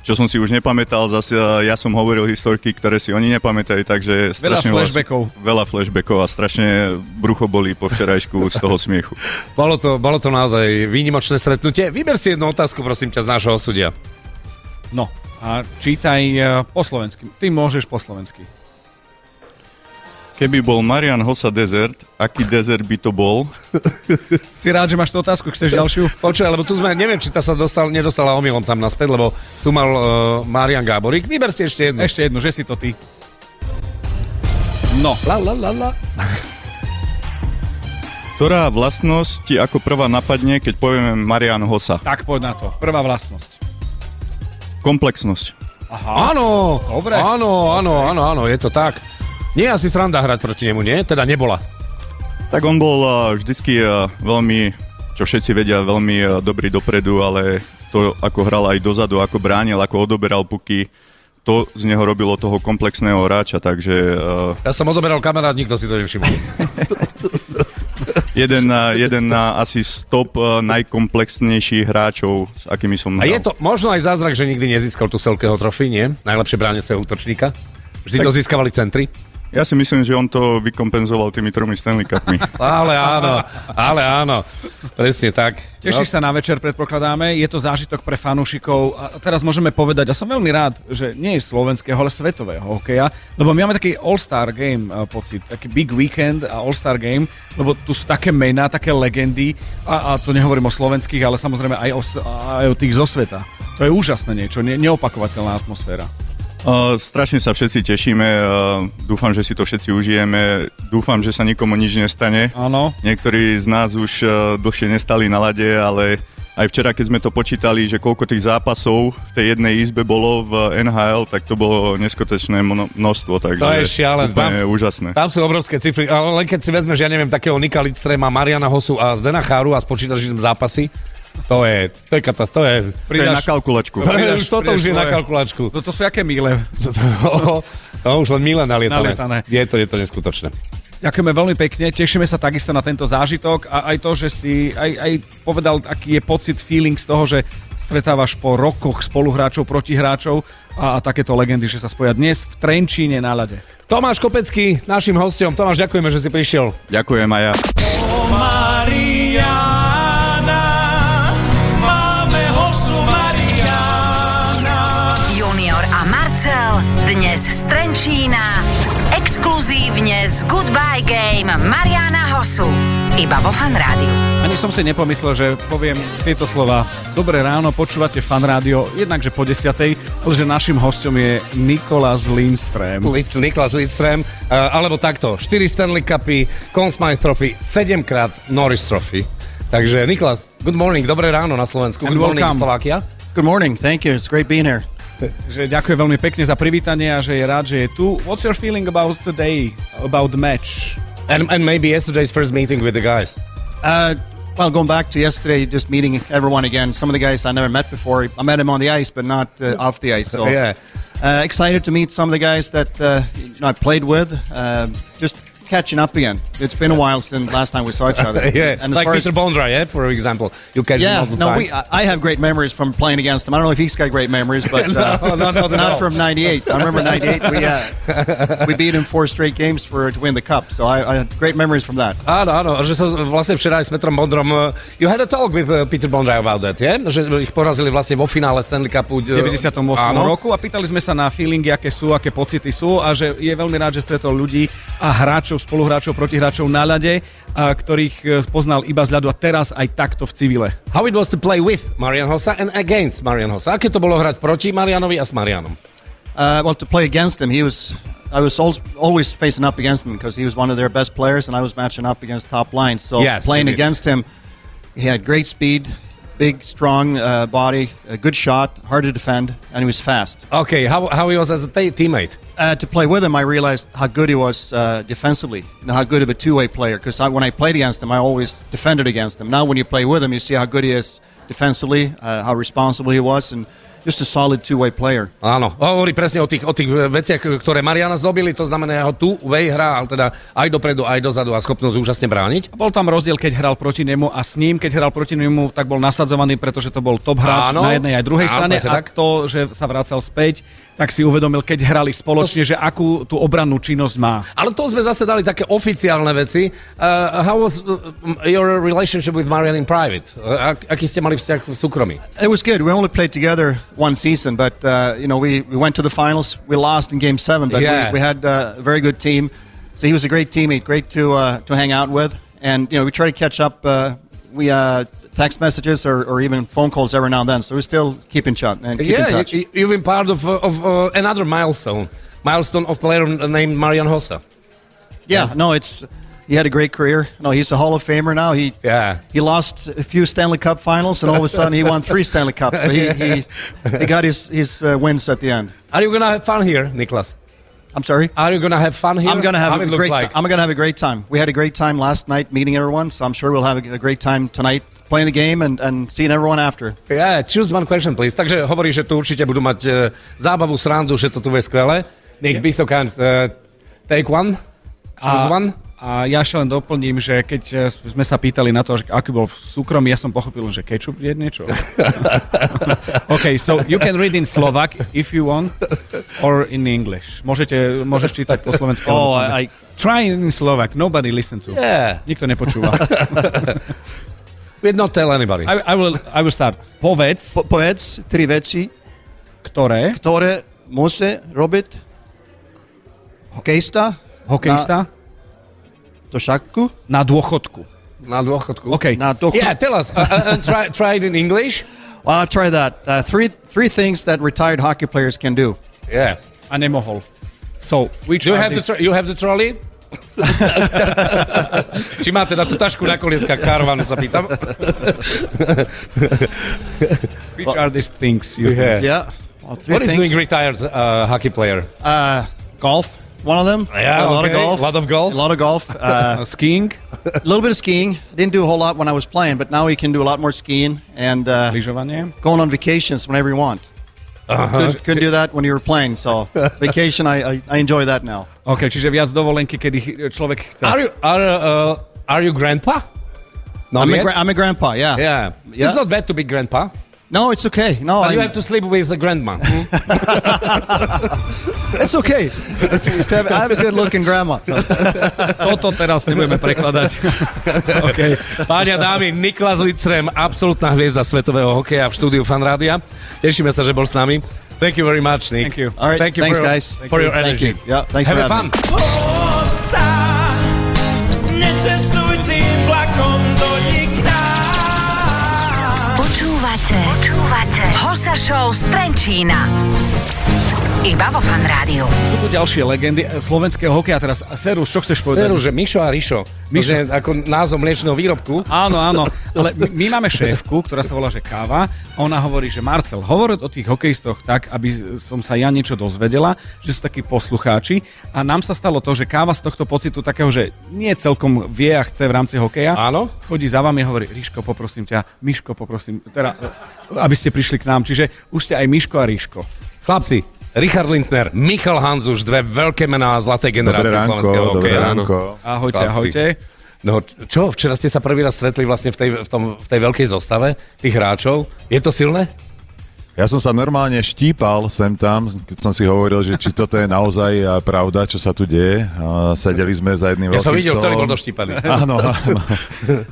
čo som si už nepamätal, zase uh, ja som hovoril historky, ktoré si oni nepamätajú, takže strašne flashbackov. Veľa, veľa flashbackov a strašne brucho boli po včerajšku z toho smiechu. Bolo to, bolo to naozaj výnimočné stretnutie. Vyber si jednu otázku, prosím ťa, z nášho súdia. No, a čítaj eh, po slovensky. Ty môžeš po slovensky. Keby bol Marian Hossa desert, aký desert by to bol? Si rád, že máš tú otázku? Chceš ďalšiu? Počúvaj, lebo tu sme, neviem, či tá sa dostal, nedostala omylom tam naspäť, lebo tu mal uh, Marian Gáborík. Vyber si ešte jednu. Ešte jednu, že si to ty. No, La, la, la, la. Ktorá vlastnosť ti ako prvá napadne, keď povieme Marian Hossa? tak poď na to. Prvá vlastnosť. Komplexnosť. Áno, Dobre. áno, áno, áno, áno, je to tak. Nie asi sranda hrať proti nemu, nie? Teda nebola. Tak on bol uh, vždycky uh, veľmi, čo všetci vedia, veľmi uh, dobrý dopredu, ale to, ako hral aj dozadu, ako bránil, ako odoberal puky, to z neho robilo toho komplexného hráča, takže uh, Ja som odoberal kamarát, nikto si to nevšimol. jeden, jeden asi stop najkomplexnejších hráčov, s akými som A hral. je to možno aj zázrak, že nikdy nezískal tú Selkeho trofy, nie? Najlepšie bráneceho útočníka. Vždy Tak- to získavali centri. Ja si myslím, že on to vykompenzoval tými tromi Stanley Cupmi. Ale áno, ale áno. Presne tak. Tešíš sa na večer, predpokladáme. Je to zážitok pre fanúšikov. A teraz môžeme povedať, a som veľmi rád, že nie je slovenského, ale svetového hokeja, lebo my máme taký All-Star Game eh, pocit, taký Big Weekend a All-Star Game, lebo tu sú také mená, také legendy, a, a to nehovorím o slovenských, ale samozrejme aj o, aj o tých zo sveta. To je úžasné niečo, ne, neopakovateľná atmosféra. Uh, strašne sa všetci tešíme, uh, dúfam, že si to všetci užijeme, dúfam, že sa nikomu nič nestane. Áno. Niektorí z nás už uh, dlhšie nestali na lade, ale aj včera, keď sme to počítali, že koľko tých zápasov v tej jednej izbe bolo v NHL, tak to bolo neskutočné mno- množstvo, takže To je šialené. úplne Tam- úžasné. Tam sú obrovské cifry, ale len keď si vezmeš, ja neviem, takého Nika Lidstrema, Mariana Hosu a Zdena Cháru a spočítaš im zápasy, to je, to je katastrofa, to je... To je na kalkulačku. To je, toto už je na kalkulačku. To, to sú aké míle. to, to už len milé nalietané. Nalietané. Je to, je to neskutočné. Ďakujeme veľmi pekne, tešíme sa takisto na tento zážitok a aj to, že si aj, aj povedal, aký je pocit, feeling z toho, že stretávaš po rokoch spoluhráčov, protihráčov a, a takéto legendy, že sa spoja dnes v Trenčíne na ľade. Tomáš Kopecký, našim hostom. Tomáš, ďakujeme, že si prišiel. Ďakujem aj ja. Z Goodbye Game Mariana Hosu. Iba vo Fan Rádiu. Ani som si nepomyslel, že poviem tieto slova. Dobré ráno, počúvate fan rádio, jednakže po desiatej, ale že našim hostom je Nikolas Lindström. Lic, Niklas Lidström, uh, alebo takto, 4 Stanley Cupy, Conn Smythe Trophy, 7 krát Norris Trophy. Takže Niklas, good morning, dobré ráno na Slovensku. And good morning, welcome. Slovakia. Good morning. Thank you. It's great being here. Že ďakujem veľmi pekne za privítanie a že je rád, že je tu. What's your feeling about today, about the match? And, and maybe yesterday's first meeting with the guys. Uh, well, going back to yesterday, just meeting everyone again. Some of the guys I never met before. I met them on the ice, but not uh, off the ice. So Yeah. uh, excited to meet some of the guys that uh, you know, I played with. Uh, just catching up again. It's been a while since last time we saw each other. yeah, And as like far Peter as Bondra, yeah, for example. You catch him yeah, all the no, time. we. I I have great memories from playing against him. I don't know if he's got great memories, but uh, No, no, no, no. not from '98. I remember '98. We uh, we beat him four straight games for to win the cup. So I, I had great memories from that. Áno, áno, že sa vlastne včera aj s Petrom Bondrom, uh, you had a talk with uh, Peter Bondra about that, yeah? Že ich porazili vlastne vo finále Stanley Cupu. v 98. roku a pýtali sme sa na feelingy, aké sú, aké pocity sú a že je veľmi rád, že stretol ľudí a hráčov, spoluhráčov, protihráčov na ľade, a ktorých e, spoznal iba z ľadu a teraz aj takto v civile. How it was to play with Marian Hossa and against Marian Hossa. Aké to bolo hrať proti Marianovi a s Marianom? Uh, well, to play against him, he was. I was al- always facing up against him because he was one of their best players, and I was matching up against top lines. So Yes, playing against him, he had great speed, big, strong uh, body, a good shot, hard to defend, and he was fast. Okay, how, how he was as a ta- teammate? Uh, to play with him, I realized how good he was uh, defensively, and how good of a two-way player. Because when I played against him, I always defended against him. Now, when you play with him, you see how good he is defensively, uh, how responsible he was, and just a solid two-way player. Áno, hovorí presne o tých, o tých veciach, ktoré Mariana zdobili, to znamená jeho tu way hra, ale teda aj dopredu, aj dozadu a schopnosť úžasne brániť. A bol tam rozdiel, keď hral proti nemu a s ním, keď hral proti nemu, tak bol nasadzovaný, pretože to bol top hráč Áno. na jednej aj druhej Áno, strane a tak. to, že sa vracal späť, tak si uvedomil, keď hrali spoločne, že akú tú obrannú činnosť má. Ale to sme zase dali také oficiálne veci. Uh, how was uh, your relationship with Marian in private? Uh, ak, aký ste mali vzťah v súkromí? It was good. We only played together one season, but uh, you know we, we went to the finals. We lost in Game Seven, but Yeah. we, we had uh, a very good team. So he was a great teammate, great to uh, to hang out with, and you know we try to catch up. Uh, we uh, text messages or, or even phone calls every now and then. So we still keep in touch and keep in Yeah, touch. you, you've been part of, uh, of uh, another milestone. Milestone of player named Marian Hossa. yeah, no, it's he had a great career. No, he's a Hall of Famer now. He Yeah. he lost a few Stanley Cup finals, and all of a sudden he won three Stanley Cups. So he he, he got his his uh, wins at the end. Are you gonna have fun here, Niklas? I'm sorry. Are you gonna have fun here? I'm gonna have How a great. like? I'm gonna have a great time. We had a great time last night meeting everyone, so I'm sure we'll have a, a great time tonight playing the game and, and seeing everyone after. Yeah, choose one question, please. Takže hovorí, že tu určite budú mať uh, zábavu, srandu, že to tu bude skvelé. Nick, be so kind. Uh, take one. Choose A one. A ja ešte len doplním, že keď eh, sme sa pýtali na to, že aký bol v súkromí, ja som pochopil, že kečup je niečo. OK, so you can read in Slovak if you want, or in English. Môžete, môžeš čítať po slovensky. Oh, I, I Try in Slovak, nobody listen to. Yeah. Nikto nepočúva. We'd not tell anybody. I, I, will, I will start. Povedz, po, povedz tri veci, ktoré ktoré môže robiť hokejista hokejista do šaku na dôchodku. Na dôchodku. OK. na dochu. Yeah, tell us. Uh, uh, and try, try it in English. Well, I'll try that. Uh, three three things that retired hockey players can do. Yeah. A nemohol. So, which Do you are have, the, these- tro- you have the trolley? Či máte na tú tašku na kolieska karavanu, sa pýtam. which are these things you have? Yeah. Yeah. Well, three What is things. doing retired uh, hockey player? Uh, golf. One of them. Yeah, a lot of okay. golf. Lot of golf. A lot of golf. Uh, Uh, skiing, a little bit of skiing. I didn't do a whole lot when I was playing, but now you can do a lot more skiing and uh, going on vacations whenever you want. Couldn't, couldn't do that when you were playing. So vacation, I, I, I enjoy that now. OK, čiže viac dovolenky, kedy chy- človek chce. Are you, are, uh, are you grandpa? No, I'm a, gra- I'm a grandpa. Yeah. yeah. Yeah. It's not bad to be grandpa, No, it's okay. No, but you I'm- have to sleep with the grandma. it's okay. If you- if you have- I have a good-looking grandma. Toto teraz nebudeme prekladať. OK. Páni a dámy, Niklas Lidström, absolútna hviezda svetového hokeja v štúdiu Fanrádia. Tešíme sa, že bol s nami. Thank you very much, Nick. Thank you. All right. Thank you thanks, for, guys. for your Thank energy. you. Yeah, thanks Have for fun. having me. Show z Trenčína. Iba vo Fan Rádiu. Sú tu ďalšie legendy eh, slovenského hokeja. Teraz, Serus, čo chceš povedať? Veru, že Mišo a Rišo. Mišo. Je ako názov mliečného výrobku. Áno, áno, ale my, my máme šéfku, ktorá sa volá, že Káva. A ona hovorí, že Marcel, hovor o tých hokejistoch tak, aby som sa ja niečo dozvedela, že sú takí poslucháči. A nám sa stalo to, že Káva z tohto pocitu takého, že nie celkom vie a chce v rámci hokeja. Áno. Chodí za vami a hovorí, Ríško, poprosím ťa, Miško, poprosím, teda, aby ste prišli k nám. Čiže už ste aj Miško a Ríško. Chlapci, Richard Lindner, Michal Hanzuš, dve veľké mená zlatej generácie Dobré ránko, slovenského dobré hokeja. ránko. Ahojte, Chlapci. ahojte. No čo, včera ste sa prvý raz stretli vlastne v tej, v, tom, v tej veľkej zostave tých hráčov. Je to silné? Ja som sa normálne štípal sem tam, keď som si hovoril, že či toto je naozaj a, pravda, čo sa tu deje. A sedeli sme za jedným Ja som veľkým videl, celý stolom. bol doštípaný. Áno, áno.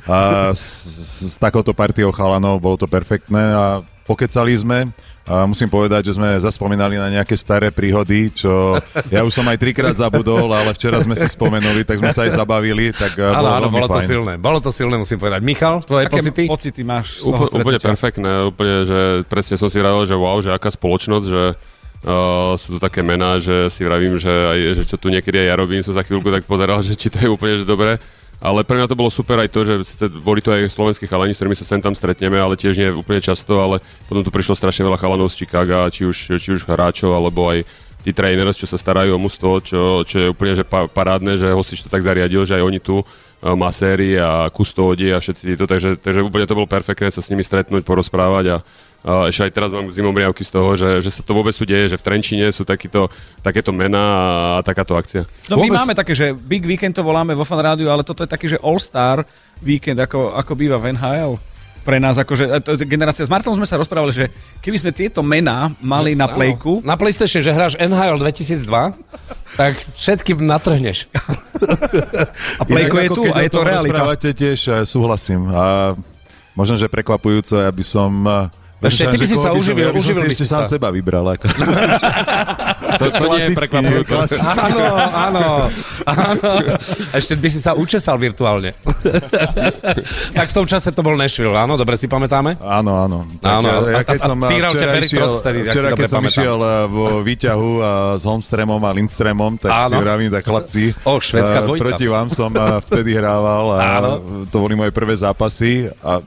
A s, s, s takouto partiou chalanov bolo to perfektné a pokecali sme. A musím povedať, že sme zaspomínali na nejaké staré príhody, čo ja už som aj trikrát zabudol, ale včera sme si spomenuli, tak sme sa aj zabavili, tak Áno, bolo áno, veľmi bolo to fajn. silné. Bolo to silné, musím povedať. Michal, tvoje Aké pocity? pocity máš z toho Úplne, perfektné, úplne, že presne som si vravil, že wow, že aká spoločnosť, že uh, sú tu také mená, že si vravím, že, aj, že čo tu niekedy aj ja robím, som za chvíľku tak pozeral, že či to je úplne že dobré. Ale pre mňa to bolo super aj to, že boli to aj slovenskí chalani, s ktorými sa sem tam stretneme, ale tiež nie úplne často, ale potom tu prišlo strašne veľa chalanov z Chicaga, či už, či už hráčov, alebo aj tí tréners, čo sa starajú o mužstvo, čo, čo je úplne že pa, parádne, že Hosič to tak zariadil, že aj oni tu uh, maséri a kustódi a všetci títo, takže, takže úplne to bolo perfektné sa s nimi stretnúť, porozprávať a ešte aj teraz mám zimomriavky z toho, že, že sa to vôbec tu deje, že v Trenčine sú takýto, takéto mená a takáto akcia. No my Vôbec- máme také, že Big Weekend to voláme vo Fan Rádiu, ale toto je taký, že All-Star Weekend, ako, ako býva v NHL. Pre nás, akože, e, to, generácia, s Marcom sme sa rozprávali, že keby sme tieto mená mali na plejku, Na PlayStation, že hráš NHL 2002, tak všetkým natrhneš. a plejko je tu a je to realita. tiež eh, súhlasím. A možno, že prekvapujúce, aby som... eh, Ešte, ty by si sa uživil, uživil si by si sám sa. seba vybral. Ako. To, to nie je prekvapujúce. Áno, áno, áno. Ešte by si sa učesal virtuálne. tak v tom čase to bol Nashville, áno? Dobre si pamätáme? Áno, áno. Tak Áno, ja, ja a- keď a- som a eh, týral ťa včera Barry išiel, ak si včera, keď som išiel eh, vo výťahu eh, s Holmströmom a Lindströmom, tak Áno. si vravím, tak chlapci, O, švédska eh, dvojica. proti vám som eh, vtedy hrával a Áno. to boli moje prvé zápasy a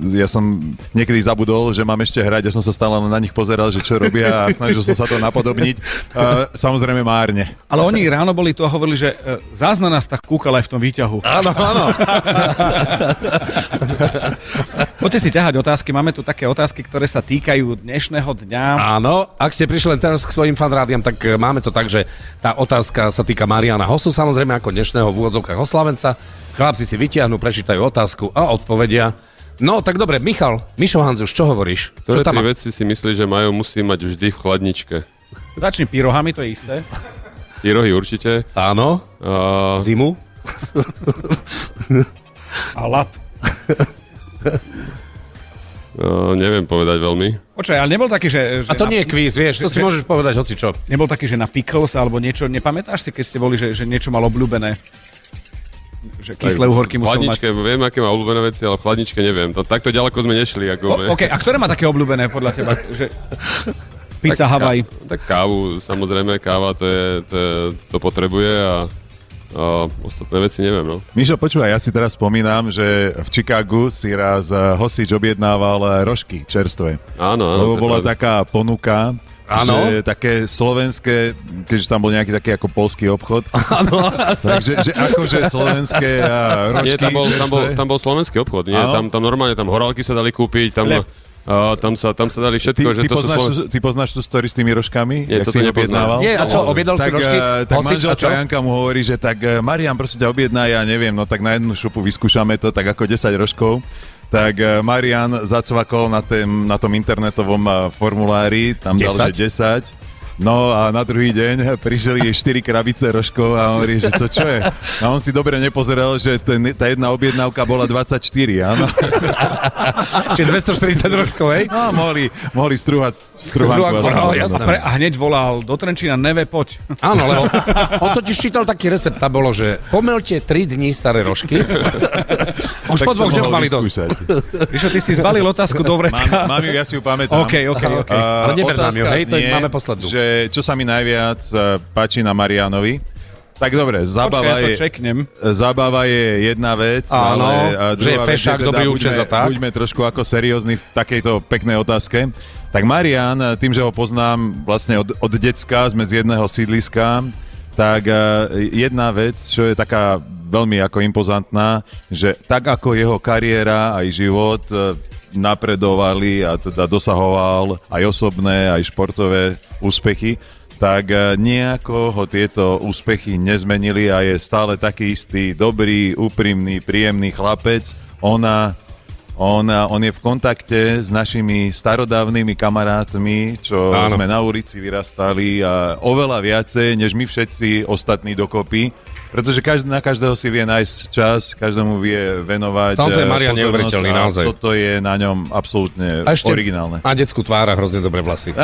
ja som niekedy zabudol, že mám ešte hrať, ja som sa stále na nich pozeral, že čo robia a snažil som sa to napodobniť. Uh, samozrejme márne. Ale oni ráno boli tu a hovorili, že e, zás na nás tak kúkal aj v tom výťahu. Áno, áno. Poďte si ťahať otázky. Máme tu také otázky, ktoré sa týkajú dnešného dňa. Áno, ak ste prišli len teraz k svojim fanrádiam, tak e, máme to tak, že tá otázka sa týka Mariana Hosu, samozrejme ako dnešného v úvodzovkách oslavenca. Chlapci si vytiahnu, prečítajú otázku a odpovedia. No, tak dobre, Michal, Mišo Hanzuš, čo hovoríš? Ktoré čo tam tri má? veci si myslíš, že majú musí mať vždy v chladničke? Začni pyrohami, to je isté. Pyrohy určite. Áno. Uh, Zimu. A lat. Uh, neviem povedať veľmi. Počkaj, ale nebol taký, že... že A to na- nie je kvíz, vieš, to si že- môžeš povedať hoci čo. Nebol taký, že na pickles alebo niečo, nepamätáš si, keď ste boli, že, že niečo mal obľúbené? Že kyslé uhorky v musel chladničke, mať. viem, aké má obľúbené veci, ale v chladničke neviem. To, takto ďaleko sme nešli. Ako, O, OK, a ktoré má také obľúbené podľa teba? Že... Pizza tak, Hawaii. Ka- tak kávu, samozrejme, káva to, je, to, je, to potrebuje a, a ostatné veci neviem. No. Mišo, počúvaj, ja si teraz spomínam, že v Chicagu si raz eh, hosič objednával eh, rožky čerstvé. Áno, áno. Lebo bola pravda. taká ponuka, Áno. že také slovenské, keďže tam bol nejaký taký ako polský obchod. Áno. Takže že akože slovenské a rožky Nie, tam bol, tam, bol, tam bol slovenský obchod. Nie? Áno. Tam, tam normálne, tam horálky sa dali kúpiť, tam, uh, tam, sa, tam sa dali Ty, všetko. že ty, to sú poznáš, sloven... tú, ty poznáš tú story s tými rožkami? Nie, jak si objednával? Nie, a čo, objednal si tak, rožky? eh, Tak Hosič, manželka? Janka mu hovorí, že tak eh, Marian, prosím ťa, objednaj, ja neviem, no tak na jednu šupu vyskúšame to, tak ako 10 rožkov. Tak eh, Marian zacvakol na, tém, na tom internetovom eh, formulári, tam dal, 10? že 10. No a na druhý deň prišli 4 krabice rožkov a on hovorí, že to čo je? A on si dobre nepozeral, že ten, tá jedna objednávka bola 24, áno. Čiže 240 rožkov, hej? No, mohli, mohli strúhať strúhanku. No, A, jasné. pre, a hneď volal do Trenčína, neve, poď. Áno, lebo on totiž čítal taký recept, tam bolo, že pomelte 3 dní staré rožky. Už Tak po dvoch dňoch mali dosť. Víš, ty si zbalil otázku do vrecka. Mám, mám ju, ja si ju pamätám. OK, OK, OK. Uh, Ale neber nám ju, hej, to je- máme poslednú. Že čo sa mi najviac uh, páči na Marianovi, tak dobre, Počkaj, zábava, ja je, čeknem. zábava je jedna vec, Áno, ale že je fešák, vec dobrý učec a tak. buďme trošku ako seriózni v takejto peknej otázke. Tak Marian, tým, že ho poznám vlastne od, od decka, sme z jedného sídliska, tak uh, jedna vec, čo je taká veľmi ako impozantná, že tak ako jeho kariéra aj život napredovali a teda dosahoval aj osobné, aj športové úspechy, tak eh, nejako ho tieto úspechy nezmenili a je stále taký istý dobrý, úprimný, príjemný chlapec. Ona, ona, on je v kontakte s našimi starodávnymi kamarátmi, čo Áno. sme na ulici vyrastali a oveľa viacej, než my všetci ostatní dokopy. Pretože každý, na každého si vie nájsť čas, každému vie venovať Tamto je eh, Marian neuveriteľný, naozaj. Toto je na ňom absolútne A ešte originálne. a detskú tvár a hrozne dobré vlasy.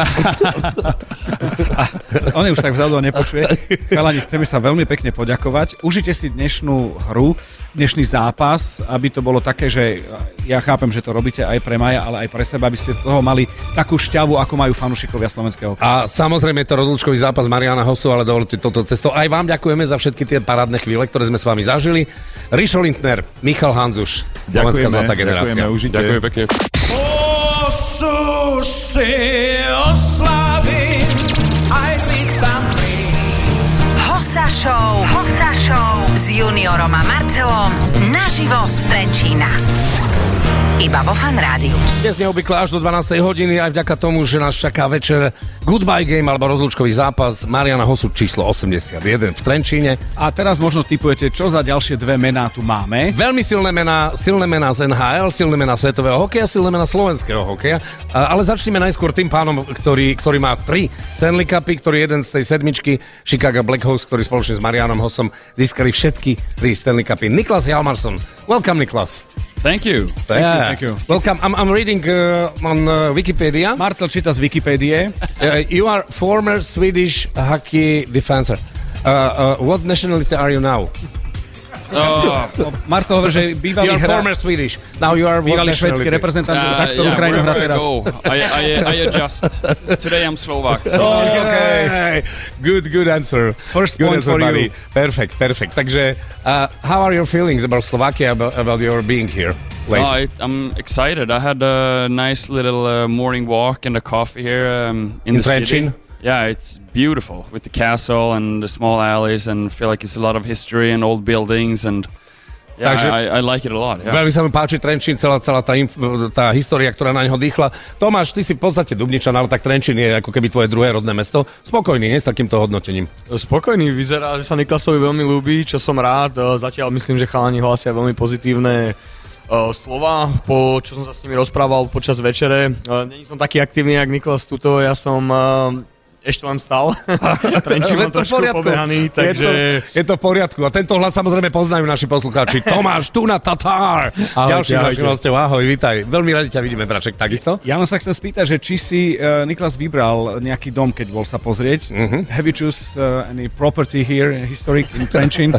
On je už tak vzadu a nepočuje. Chalani, chceme sa veľmi pekne poďakovať. Užite si dnešnú hru, dnešný zápas, aby to bolo také, že ja chápem, že to robíte aj pre Maja, ale aj pre seba, aby ste z toho mali takú šťavu, ako majú fanúšikovia slovenského. A samozrejme je to rozlúčkový zápas Mariana Hosu, ale dovolte touto cestou. Aj vám ďakujeme za všetky tie parádne chvíle, ktoré sme s vami zažili. Rišo Lindner, Michal Hanzuš, Slovenská Ďakujeme, zlatá generácia. ďakujeme, užite. Ďakujem pekne. Osu si oslavím, aj vy tam Hossa Show. Hossa Show. S juniorom a Marcelom. Naživo z Trenčína. Iba vo Fan Rádiu. Dnes neobvykle až do 12. hodiny, aj vďaka tomu, že nás čaká večer Goodbye Game alebo rozlúčkový zápas Mariana Hosu číslo 81 v Trenčíne. A teraz možno typujete, čo za ďalšie dve mená tu máme. Veľmi silné mená, silné mená z NHL, silné mená svetového hokeja, silné mená slovenského hokeja. Ale začneme najskôr tým pánom, ktorý, ktorý má tri Stanley Cupy, ktorý jeden z tej sedmičky Chicago Blackhawks, ktorý spoločne s Marianom Hosom získali všetky tri Stanley Cupy. Niklas Hjalmarsson. Welcome, Niklas. Thank you. Thank you, thank you. Welcome. I'm, I'm reading uh, on uh, Wikipedia. Marcel číta Wikipedia. Uh, you are former Swedish hockey defender. Uh, uh, what nationality are you now? Oh, Marcel hovorí, že You bývalý, are hra, former Swedish. Now you are bývalý švedský reprezentant, uh, za ktorú yeah, krajinu hrá I teraz. I, I, I adjust. Today I'm Slovak. So. Okay. Good, good answer. First good point answer, for buddy. you. Perfect, perfect. Takže, uh, how are your feelings about Slovakia, about, about your being here? Oh, it, I'm excited. I had a nice little uh, morning walk and a coffee here um, in, In the city. Yeah, it's beautiful with the castle and the small alleys, and feel like it's a lot of history and old buildings, and yeah, Takže- I, I like it a lot. Yeah. Veľmi sa mi páči Trenčín, celá, celá tá, inf- tá história, ktorá na neho dýchla. Tomáš, ty si v podstate Dubničan, ale tak Trenčín je ako keby tvoje druhé rodné mesto. Spokojný, nie s takýmto hodnotením. Spokojný, vyzerá, že sa Niklasovi veľmi ľúbi, čo som rád. E, Zatiaľ myslím, že chalani hlasia veľmi pozitívne e, slova, po, čo som sa s nimi rozprával počas večere. E, Není som taký aktívny, jak Niklas tuto, ja som ešte len stal. Trenčín mám trošku poriadku. pobehaný, je, to, takže... je to v poriadku. A tento hlas samozrejme poznajú naši poslucháči. Tomáš, tu na Tatár. Ahojte, Ďalším našim hostom. Ahoj, vítaj. Veľmi radi ťa vidíme, Braček, takisto. Ja len sa chcem spýtať, že či si uh, Niklas vybral nejaký dom, keď bol sa pozrieť. Mhm. Have you choose uh, any property here, historic in Trenčín,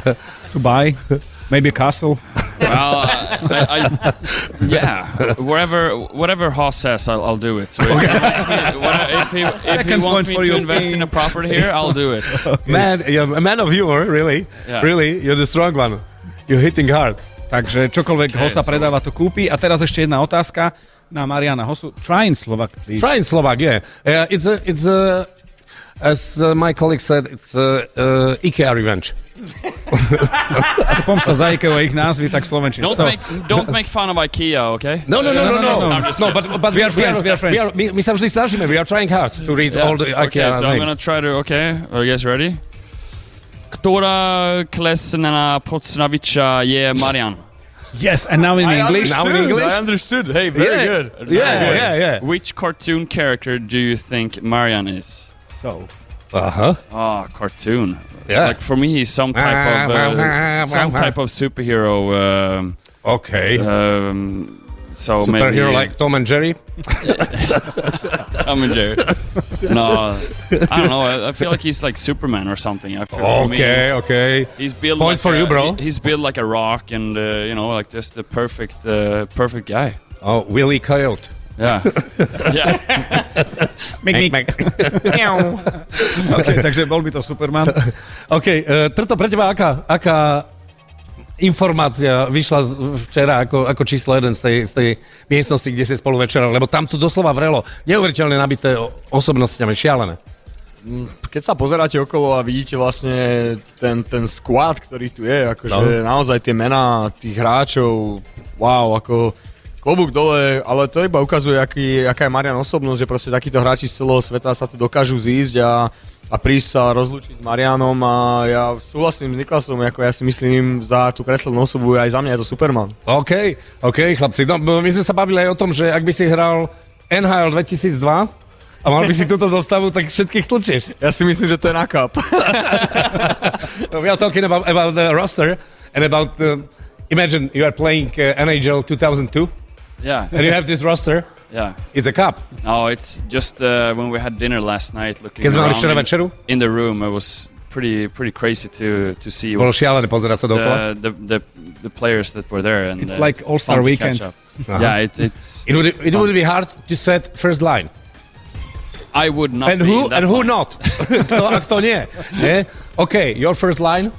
to buy? Maybe a castle? Well, I, I, yeah, wherever, whatever Haas says, I'll, I'll do it. So if, he wants me, if he, if he wants me to you. invest in a property here, I'll do it. Man, you're a man of humor, really. Yeah. Really, you're the strong one. You're hitting hard. Takže čokoľvek Okay, Hosa so- predáva, to kúpi. A teraz ešte jedna otázka na Mariana Hosu. Try in Slovak, please. Try in Slovak, yeah. Uh, it's a, it's a, as uh, my colleague said, it's a, uh, IKEA revenge. A to pomsta za IKEA a ich názvy, tak slovenčine. Don't So- make don't make fun of IKEA, okay? No, no, no, no, no. I'm just no kidding. but, but We are friends, we are friends. my, my sa vždy snažíme, we are trying hard to read Yeah. all the okay, IKEA so I'm gonna try to. Okay, are you guys ready? Ktorá klesná Pocnaviča je Marian? Yes, and now in I English. Now in English? I understood. Hey, very Yeah. good. Yeah, Very good. yeah, yeah. Which cartoon character do you think Marian is? So. Uh-huh. Ah, cartoon. Yeah. Like for me, he's some type of uh, some type of superhero. Um, okay. Um, so Superhero maybe like Tom and Jerry. Tom and Jerry. no, I don't know. I, I feel like he's like Superman or something. I feel for me, Okay, he's- okay. He's built Points like for a, you, bro. he- he's built like a rock, and uh, you know, like just the perfect, uh, perfect guy. Oh, Willy Coyote. Yeah. yeah. Mek, mek. OK, takže bol by to Superman. OK, uh, Trto, pre teba aká, aká informácia vyšla z, včera ako, ako číslo jeden z tej, z tej miestnosti, kde ste spolu večera, lebo tam to doslova vrelo. Neuveriteľne nabité osobnostiami, šialené. Keď sa pozeráte okolo a vidíte vlastne ten, ten squad, ktorý tu je, akože No. naozaj tie mená tých hráčov, wow, ako klobúk dole, ale to iba ukazuje, aký, aká je Marian osobnosť, že proste takíto hráči z celého sveta sa tu dokážu zísť a, a prísť sa rozlúčiť s Marianom a ja súhlasím s Niklasom, ako ja si myslím, za tú kreslenú osobu aj za mňa je to Superman. OK, OK, chlapci. No, my sme sa bavili aj o tom, že ak by si hral NHL 2002 a mal by si túto zostavu, tak všetkých tlčieš. Ja si myslím, že to je nakap. We are talking about, about the roster and about the... Imagine you are playing uh, NHL 2002 Yeah. and you have this roster. Yeah. It's a cup. No, it's just uh, when we had dinner last night, looking around in, večeru? in the room, it was pretty pretty crazy to to see Bolo šialené pozerať sa dookola. the, the, the the players that were there. And It's uh, like All-Star fun to catch Weekend. up. Aha. Yeah, it, it's It would, it would be hard to set first line. I would not. and be who that and who line. not? kto a kto nie? nie? OK, your first line?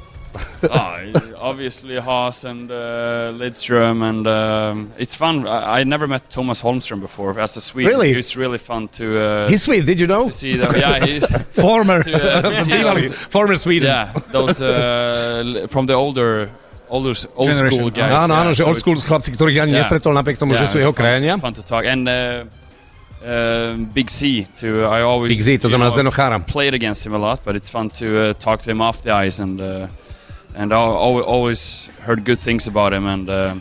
Oh, obviously Haas and uh, Lidström, and um, it's fun. I, I never met Thomas Holmström before. As a Swede, Really? it's really fun to. Uh, He's Swede, did you know? To see them, yeah, he's Former. to, uh, to those- former Sweden. Yeah, those uh, from the older. Older, old Generation. school guys. Áno, áno, yeah, že so old school chlapci, ktorých ani nestretol napriek tomu, že sú jeho to- krajania. Fun to talk. And uh, uh, Big C, too. I always Big Z, to znamená Zdeno Chára. played against him a lot, but it's fun to uh, talk to him off the ice and uh, and I always heard good things about him and uh,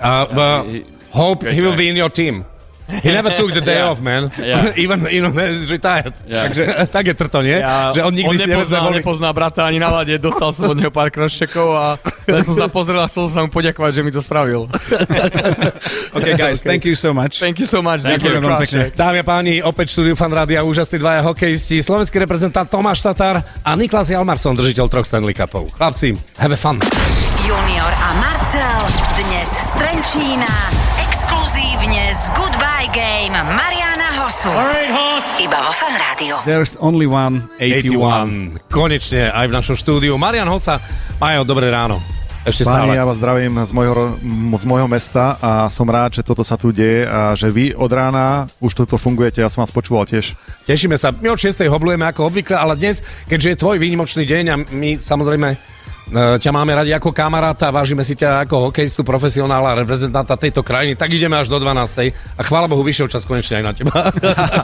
Uh, but he- hope he will be in your team. He never took the day Yeah. off, man. Yeah. even, even when he's retired. Yeah. Takže tak je trto, nie? Ja, že on nikdy si nevezme nepozná, voľný. nepozná brata ani na lade, dostal som od neho pár kroščekov a len som sa pozrel a chcel som sa mu poďakovať, že mi to spravil. OK, guys, thank you so much. Thank you so much. Thank you pekne. Dámy a páni, opäť štúdiu Fan Rádia, úžasní dvaja hokejisti, slovenský reprezentant Tomáš Tatar a Niklas Jalmarsson, držiteľ troch Stanley Cupov. Chlapci, have a fun. Junior a Marcel dnes z Trenčína exkluzívne z Goodbye Game Mariana Hosu. Iba vo Fan Rádiu. There's only one 81. 81. Konečne aj v našom štúdiu. Marian Hosa, Majo, dobré ráno. Ešte Páni, stále. ja vás zdravím z môjho, ro- m- z môjho mesta a som rád, že toto sa tu deje a že vy od rána už toto fungujete, ja som vás počúval tiež. Tešíme sa. My od 6. hoblujeme ako obvykle, ale dnes, keďže je tvoj výnimočný deň a my samozrejme ťa máme radi ako kamaráta, vážime si ťa ako hokejistu, profesionála, reprezentanta tejto krajiny, tak ideme až do 12. A chvála Bohu, vyšiel čas konečne aj na teba.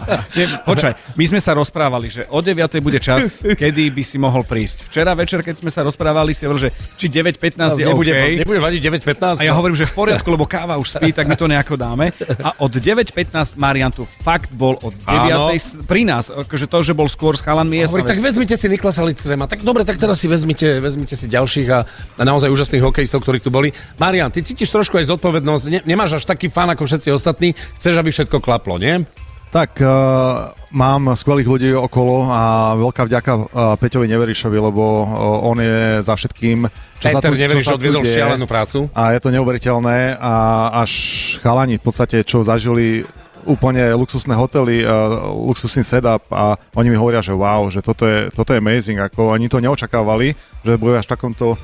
Počkaj, my sme sa rozprávali, že o 9. bude čas, kedy by si mohol prísť. Včera večer, keď sme sa rozprávali, si hovoril, že či 9.15 je nebude, OK. nebude vadiť 9.15. A ja hovorím, že v poriadku, lebo káva už spí, tak my to nejako dáme. A od 9.15 Marian tu fakt bol od 9. Áno. pri nás. Akože to, že bol skôr s chalanmi, je Hovorí, tak vezmite si Niklasa Lidstrema. Tak dobre, tak teraz si vezmite, vezmite si ďalších a, a naozaj úžasných hokejistov, ktorí tu boli. Marian, ty cítiš trošku aj zodpovednosť, ne, nemáš až taký fan ako všetci ostatní, chceš, aby všetko klaplo, nie? Tak, uh, mám skvelých ľudí okolo a veľká vďaka uh, Peťovi Neverišovi, lebo uh, on je za všetkým, čo Peter tu, Neveriš deje. šialenú prácu. A je to neuveriteľné a až chalani v podstate, čo zažili úplne luxusné hotely, luxusný setup a oni mi hovoria, že wow, že toto je, toto je amazing, ako oni to neočakávali, že bude až takomto uh,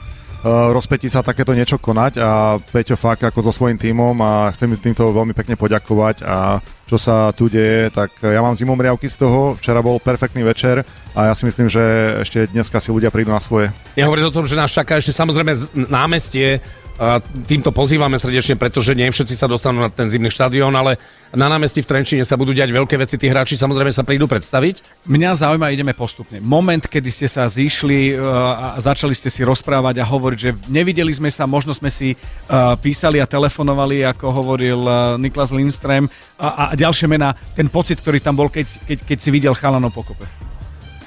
rozpetí sa takéto niečo konať a Peťo fakt ako so svojím tímom a chcem im týmto veľmi pekne poďakovať a čo sa tu deje, tak ja mám zimomriavky z toho, včera bol perfektný večer a ja si myslím, že ešte dneska si ľudia prídu na svoje. Nehovoriť o tom, že nás čaká ešte samozrejme námestie. A týmto pozývame srdečne, pretože nie všetci sa dostanú na ten zimný štadión, ale na námestí v Trenčíne sa budú diať veľké veci. Tí hráči samozrejme sa prídu predstaviť. Mňa zaujíma, ideme postupne. Moment, kedy ste sa zišli uh, a začali ste si rozprávať a hovoriť, že nevideli sme sa, možno sme si uh, písali a telefonovali, ako hovoril Niklas Lindström a, a ďalšie mená. Ten pocit, ktorý tam bol, keď, keď, keď si videl chalanov pokope.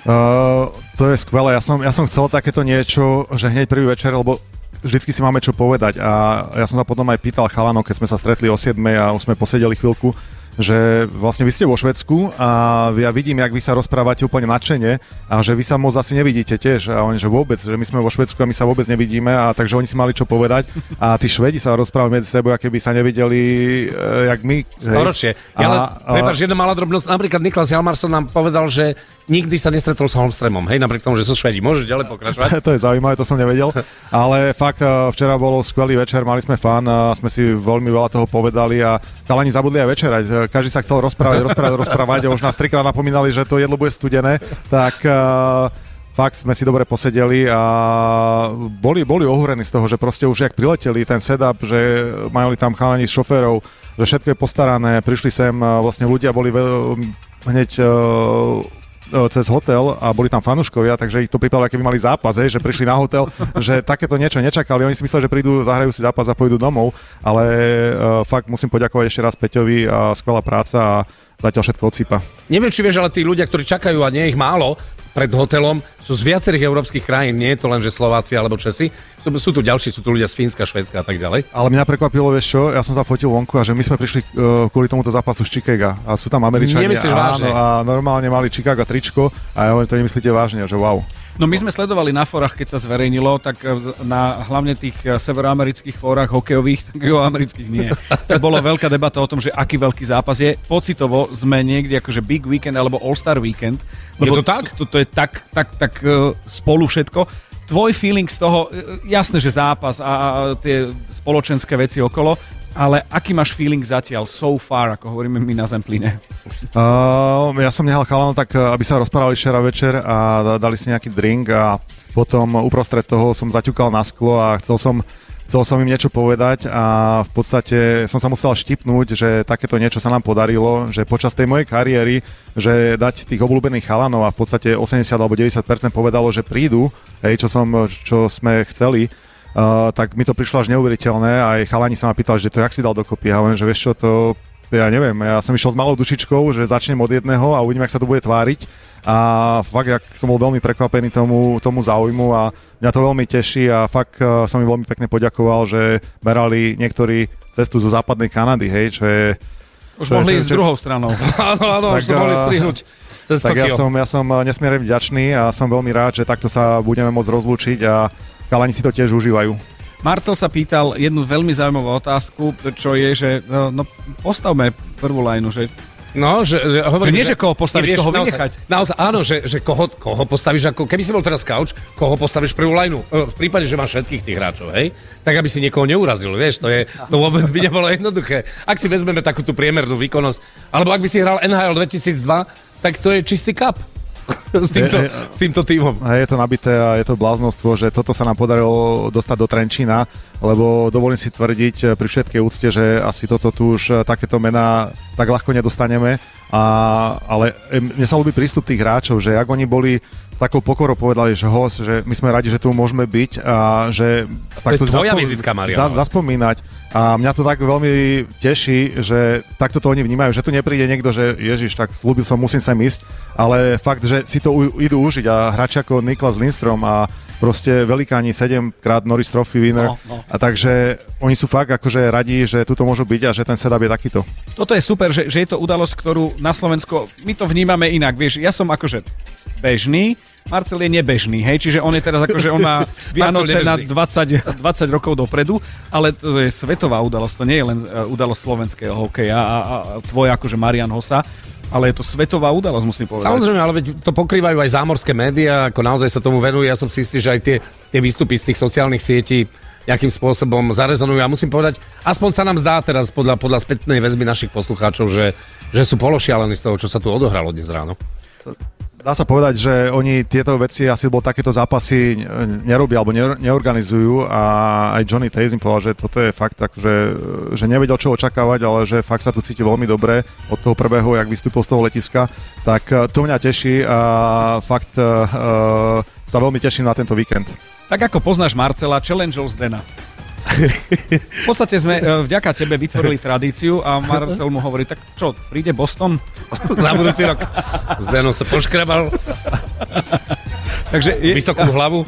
Uh, to je skvelé. Ja som, ja som chcel takéto niečo, že hneď prvý večer, lebo vždycky si máme čo povedať. A ja som sa potom aj pýtal chalanov, keď sme sa stretli o 7 a už sme posedeli chvíľku, že vlastne vy ste vo Švedsku a ja vidím, jak vy sa rozprávate úplne nadšene a že vy sa moc asi nevidíte tiež a oni, že vôbec, že my sme vo Švedsku a my sa vôbec nevidíme a takže oni si mali čo povedať a tí Švedi sa rozprávajú medzi sebou, aké by sa nevideli, e, jak my. hej. Storočie. Ja len, prepáč, jedna malá drobnosť. Napríklad Niklas Jalmarsson nám povedal, že nikdy sa nestretol s Holmströmom. Hej, napriek tomu, že sú Švedi. Môžeš ďalej pokračovať? to je zaujímavé, to som nevedel. Ale fakt, eh, včera bol skvelý večer, mali sme fan, a sme si veľmi veľa toho povedali a chalani zabudli aj večerať. Každý sa chcel rozprávať, rozprávať, rozprávať a už nás trikrát napomínali, že to jedlo bude studené. Tak eh, fakt sme si dobre posedeli a boli, boli ohúrení z toho, že proste už jak prileteli ten setup, že mali tam chalani s šoférov, že všetko je postarané, prišli sem, eh, vlastne ľudia boli hneď e, cez hotel a boli tam fanúškovia, takže ich to pripadalo, keby mali zápas, hej, že prišli na hotel, že takéto niečo nečakali. Oni si mysleli, že prídu, zahrajú si zápas a pôjdu domov, ale uh, fakt musím poďakovať ešte raz Peťovi a skvelá práca a zatiaľ všetko odsýpa. Neviem, či vieš, ale tí ľudia, ktorí čakajú a nie ich málo pred hotelom, sú z viacerých európskych krajín. Nie je to len, že Slováci alebo Česi. Sú, sú tu ďalší, sú tu ľudia z Fínska, Švedska a tak ďalej. Ale mňa prekvapilo, vieš čo, ja som sa fotil vonku a že my sme prišli uh, kvôli tomuto zápasu z Chicaga a sú tam Američania. Nemyslíš áno, vážne? A normálne mali Chicago tričko a ja hovorím, to nemyslíte vážne, že wow. No my sme sledovali na fórach, keď sa zverejnilo, tak eh, na hlavne tých eh, severoamerických fórach hokejových, tak amerických nie. Tak bolo veľká debata o tom, že aký veľký zápas je. Pocitovo sme niekde akože Big Weekend alebo All-Star Weekend. Je to tak? To, to je tak, tak, tak eh, spolu všetko. Tvoj feeling z toho, jasné, že zápas a, a tie spoločenské veci okolo, ale aký máš feeling zatiaľ so far, ako hovoríme my na Zempline? Uh, ja som nehal chalanov tak, uh, aby sa rozprávali včera večer a da- dali si nejaký drink a potom uprostred toho som zaťukal na sklo a chcel som Chcel som im niečo povedať a v podstate som sa musel štipnúť, že takéto niečo sa nám podarilo, že počas tej mojej kariéry, že dať tých obľúbených chalanov a v podstate 80 alebo 90% povedalo, že prídu, hej, čo, som, čo sme chceli, Uh, tak mi to prišlo až neuveriteľné a aj chalani sa ma pýtali, že to jak si dal dokopy. Ja hovorím, že vieš čo, to ja neviem, ja som išiel s malou dušičkou, že začnem od jedného a uvidím, jak sa to bude tváriť. A fakt, jak som bol veľmi prekvapený tomu, tomu záujmu a mňa to veľmi teší a fakt uh, som im veľmi pekne poďakoval, že berali niektorí cestu zo západnej Kanady, hej, čo je... Už čo mohli je, ísť druhou stranou. Áno, áno, už to mohli uh, strihnúť cez tak ja Tokio. som, ja som uh, nesmierne vďačný a som veľmi rád, že takto sa budeme môcť rozlúčiť a chalani si to tiež užívajú. Marcel sa pýtal jednu veľmi zaujímavú otázku, čo je, že no, no, postavme prvú lajnu, že No, že, že hovorím, nie, že koho postaviť, koho naozaj, vynechať. Naozaj, áno, že, že koho, koho postavíš, ako keby si bol teraz couch, koho postavíš prvú lineu. E, V prípade, že máš všetkých tých hráčov, hej, tak aby si niekoho neurazil, vieš, to, je, to vôbec by nebolo jednoduché. Ak si vezmeme takú tú priemernú výkonnosť, alebo ak by si hral NHL 2002, tak to je čistý kap. S, týmto, Je- s týmto týmom. A je to nabité a je to bláznostvo, že toto sa nám podarilo dostať do Trenčína, lebo dovolím si tvrdiť eh, pri všetkej úcte, že asi toto tu už eh, takéto mená tak ľahko nedostaneme. A, ale mne sa ľúbi prístup tých hráčov, že ak oni boli takou pokorou povedali, že host, že my sme radi, že tu môžeme byť a že To je tvoja vizitka, Mariano. za, zaspomínať. A mňa to tak veľmi teší, že takto to oni vnímajú, že tu nepríde niekto, že Ježiš, tak slúbil som, musím sem ísť, ale fakt, že si to u, idú užiť a hráči ako Niklas Lindstrom a proste velikáni 7 krát Norris Trophy winner. No, no. A takže oni sú fakt akože radí, že tuto môžu byť a že ten setup je takýto. Toto je super, že, že je to udalosť, ktorú na Slovensko, my to vnímame inak, vieš, ja som akože bežný, Marcel je nebežný, hej, čiže on je teraz akože on má Vianoce na nebežný. 20, 20 rokov dopredu, ale to je svetová udalosť, to nie je len e, udalosť slovenského hokeja a, a, a akože Marian Hosa, ale je to svetová udalosť, musím povedať. Samozrejme, ale veď to pokrývajú aj zámorské médiá, ako naozaj sa tomu venujú. Ja som si istý, že aj tie, tie výstupy z tých sociálnych sietí nejakým spôsobom zarezonujú. A musím povedať, aspoň sa nám zdá teraz podľa, podľa spätnej väzby našich poslucháčov, že, že sú pološialení z toho, čo sa tu odohralo dnes ráno. Dá sa povedať, že oni tieto veci, asi bol takéto zápasy ne- nerobia alebo ne- neorganizujú a aj Johnny Taze mi povedal, že toto je fakt akože, že nevedel, čo očakávať, ale že fakt sa tu cíti veľmi dobre od toho prvého, jak vystúpil z toho letiska, tak eh, to mňa teší a fakt uh, sa veľmi teším na tento víkend. Tak ako poznáš Marcela, challengeol Zdena. V podstate sme e, vďaka tebe vytvorili tradíciu a Marcel mu hovorí, tak čo, príde Boston? Na budúci rok. Zdeno sa poškrabal. Takže je, Vysokú hlavu.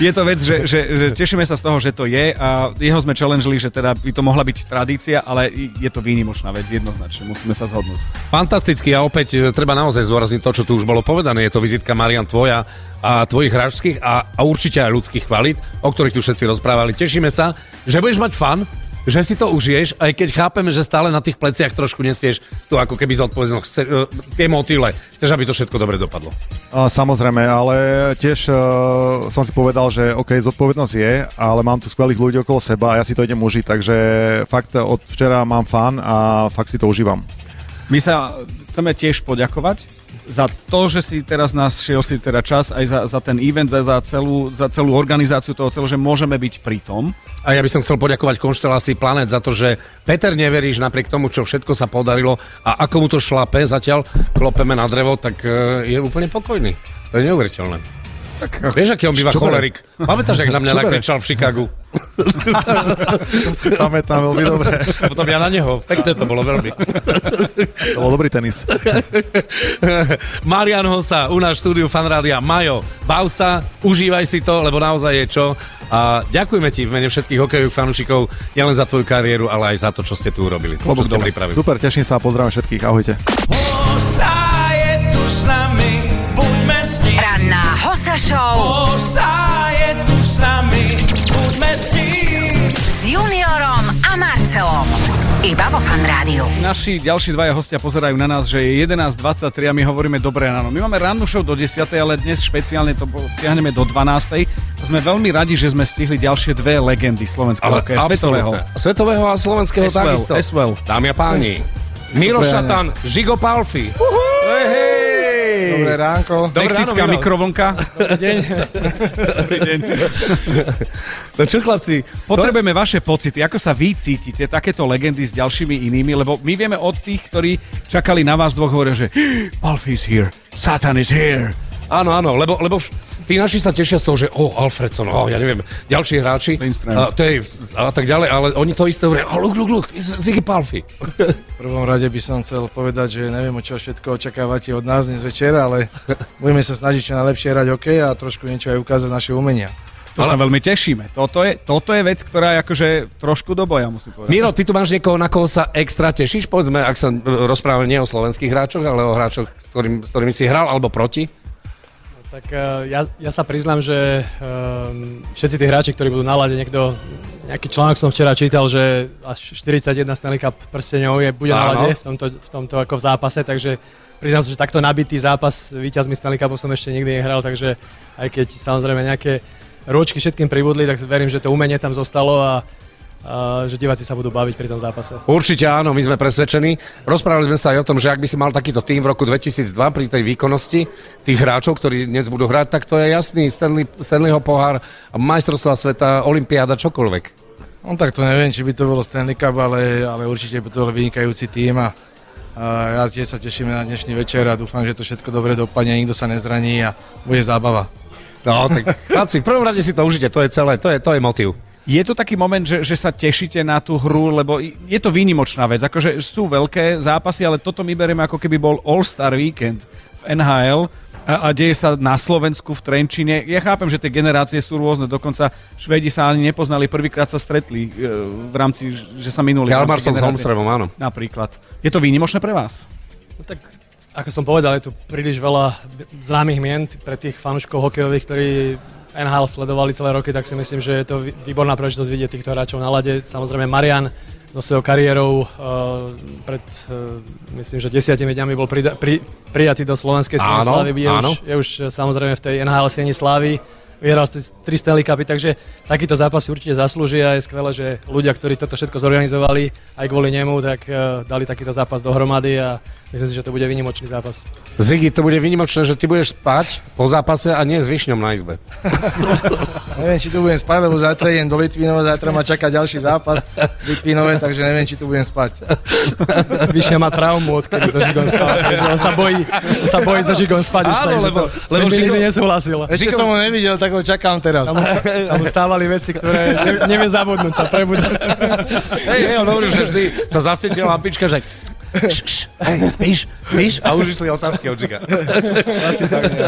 je to vec, že, že, že tešíme sa z toho, že to je a jeho sme challengeli, že teda by to mohla byť tradícia, ale je to výnimočná vec, jednoznačne, musíme sa zhodnúť. Fantasticky a opäť e, treba naozaj zdôrazniť to, čo tu už bolo povedané. Je to vizitka Marian tvoja a tvojich hráčských a, a určite aj ľudských kvalít, o ktorých tu všetci rozprávali. Tešíme sa, že budeš mať fan, že si to užiješ, aj keď chápeme, že stále na tých pleciach trošku nesieš tu ako keby zodpovednosť, chce, e, tie motýle. Chceš, aby to všetko dobre dopadlo. A, samozrejme, ale tiež uh, som si povedal, že OK, zodpovednosť je, ale mám tu skvelých ľudí okolo seba a ja si to idem užiť, takže fakt od včera mám fan a fakt si to užívam. My sa chceme tiež poďakovať za to, že si teraz nás šiel si teda čas aj za, za ten event, za, za, celú, za celú organizáciu toho celého, že môžeme byť pri tom. A ja by som chcel poďakovať konštelácii Planet za to, že Peter neveríš napriek tomu, čo všetko sa podarilo a ako mu to šlape, zatiaľ klopeme na drevo, tak e, je úplne pokojný. To je neuveriteľné. Tak, Vieš, aký on býva Čo cholerik? Pamätáš, jak na mňa nakričal v Chicagu? to si pamätám veľmi dobre. A potom ja na neho. Pekné to bolo veľmi. To bol dobrý tenis. Marian Hosa, u nás štúdiu Fanrádia. Majo, bav sa, užívaj si to, lebo naozaj je čo. A ďakujeme ti v mene všetkých hokejových fanúšikov nielen za tvoju kariéru, ale aj za to, čo ste tu urobili. Ste pripravili. Super, teším sa a pozdravím všetkých. Ahojte. Hosa je tu s nami. Ranná Hosa Show Hosa je tu s nami, buďme s ním. s Juniorom a Marcelom. Iba vo Fan Rádiu. Naši ďalší dvaja hostia pozerajú na nás, že je 11.23 a my hovoríme dobré ráno. My máme rannú show do 10, ale dnes špeciálne to tiahneme do 12. Sme veľmi radi, že sme stihli ďalšie dve legendy slovenského Ale hokeja, svetového. Svetového a slovenského As well, takisto. as well. Dámy a páni, Miro Šatan, Žigo Palfi. Hej, hej. Dobré ránko. Dobré Mexická ráno, mikrovlnka. Dobrý deň. Dobrý deň. No čo chlapci? Potrebujeme vaše pocity, ako sa vy cítite, takéto legendy s ďalšími inými, lebo my vieme od tých, ktorí čakali na vás dvoch, hovoria, že Palfi is here, Satan is here. Áno, áno, lebo, lebo tí naši sa tešia z toho, že o, oh, Alfredson, oh, ja neviem, ďalší hráči, a, to je, a tak ďalej, ale oni to isté hovoria, oh, look, look, look, Ziggy Palfi. V prvom rade by som chcel povedať, že neviem, o čo všetko očakávate od nás dnes večer, ale budeme sa snažiť čo najlepšie hrať hokej a trošku niečo aj ukázať naše umenia. To sa veľmi tešíme. Toto je, toto je vec, ktorá je akože trošku do boja, musím povedať. Miro, ty tu máš niekoho, na koho sa extra tešíš? Povedzme, ak sa e, rozprávame nie o slovenských hráčoch, ale o hráčoch, s, ktorým, s ktorými si hral, alebo proti? Tak eh, ja, ja sa priznám, že um, všetci tí hráči, ktorí budú na lade, niekto nejaký článok som včera čítal, že až 41 Stanley Cup prsteňov je, bude na Áno. lade v tomto, v tomto ako v zápase, takže priznám sa, že takto nabitý zápas víťazmi Stanley Cupu som ešte nikdy nehral, takže aj keď samozrejme nejaké ročky všetkým pribudli, tak verím, že to umenie tam zostalo a že diváci sa budú baviť pri tom zápase. Určite áno, my sme presvedčení. Rozprávali sme sa aj o tom, že ak by si mal takýto tým v roku 2002 pri tej výkonnosti tých hráčov, ktorí dnes budú hrať, tak to je jasný Stanley, Stanleyho pohár, majstrovstvá sveta, olympiáda, čokoľvek. No tak to neviem, či by to bolo Stanley Cup, ale, ale určite by to bol vynikajúci tým a, a ja tiež sa teším na dnešný večer a dúfam, že to všetko dobre dopadne, nikto sa nezraní a bude zábava. No, tak chlapci, v prvom rade si to užite, to je celé, to je, to je motiv. Je to taký moment, že, že sa tešíte na tú hru, lebo je to výnimočná vec. Akože sú veľké zápasy, ale toto my berieme ako keby bol All-Star Weekend v NHL a, a deje sa na Slovensku v Trenčine. Ja chápem, že tie generácie sú rôzne, dokonca Švedi sa ani nepoznali, prvýkrát sa stretli e, v rámci, že sa minuli. rámci Hjalmarsson s. Holmströmom, áno. Napríklad. Je to výnimočné pre vás? No tak ako som povedal, je tu príliš veľa známych mien pre tých fanúškov hokejových, ktorí NHL sledovali celé roky, tak si myslím, že je to vý- výborná príležitosť vidieť týchto hráčov na lade. Samozrejme Marian so svojou kariérou uh, pred, uh, myslím, že desiatimi dňami bol prida- pri, prijatý do slovenskej siene Áno, slávy. Je áno. už, je už eh, samozrejme v tej NHL sieni slávy. Vyhral tri Stanley Cupy, takže takýto zápas si určite zaslúžia. Je skvelé, že ľudia, ktorí toto všetko zorganizovali, aj kvôli nemu, tak uh, dali takýto zápas dohromady a myslím si, že to bude výnimočný zápas. Ziggy, to bude vynimočné, že ty budeš spať po zápase a nie s višňom na izbe. Neviem, či tu budem spať, lebo zajtra idem do Litvínova, zajtra ma čaká ďalší zápas v Litvínove, takže neviem, či tu budem spať. Vyššia má traumu, odkedy so Žigom spal, takže on sa bojí, on sa bojí so Žigom spať už, Áno, lebo- to, lebo Žigo- nesúhlasil. Ešte som ho nevidel, tak ho čakám teraz. Sa mu, stávali veci, ktoré ne, nevie zabudnúť, sa prebudza. Hej, hej, on hovoril, že vždy sa zasvietila lampička, že Š, š, hej, spíš, spíš? A už išli otázky od Žiga. Asi tak, nie.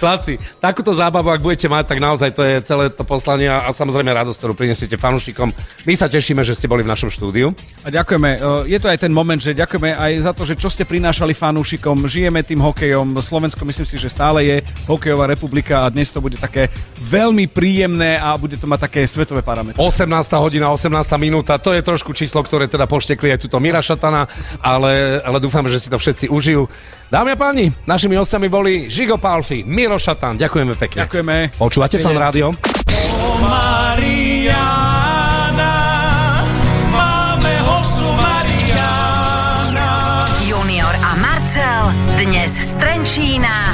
Chlapci, takúto zábavu, ak budete mať, tak naozaj to je celé to poslanie a samozrejme radosť, ktorú prinesiete fanúšikom. My sa tešíme, že ste boli v našom štúdiu. A ďakujeme. E, Je to aj ten moment, že ďakujeme aj za to, že čo ste prinášali fanúšikom. Žijeme tým hokejom. Slovensko myslím si, že stále je hokejová republika a dnes to bude také veľmi príjemné a bude to mať také svetové parametre. 18. hodina, 18. minúta, to je trošku číslo, ktoré teda poštekli aj túto Mira Šatana, ale, ale dúfam, že si to všetci užijú. Dámy a páni, našimi hostami boli Žigo Palfi, Miro Šatan, ďakujeme pekne. Ďakujeme. Počúvate fan rádio? Mariana, máme hosu Mariana. Junior a Marcel dnes z Trenčína.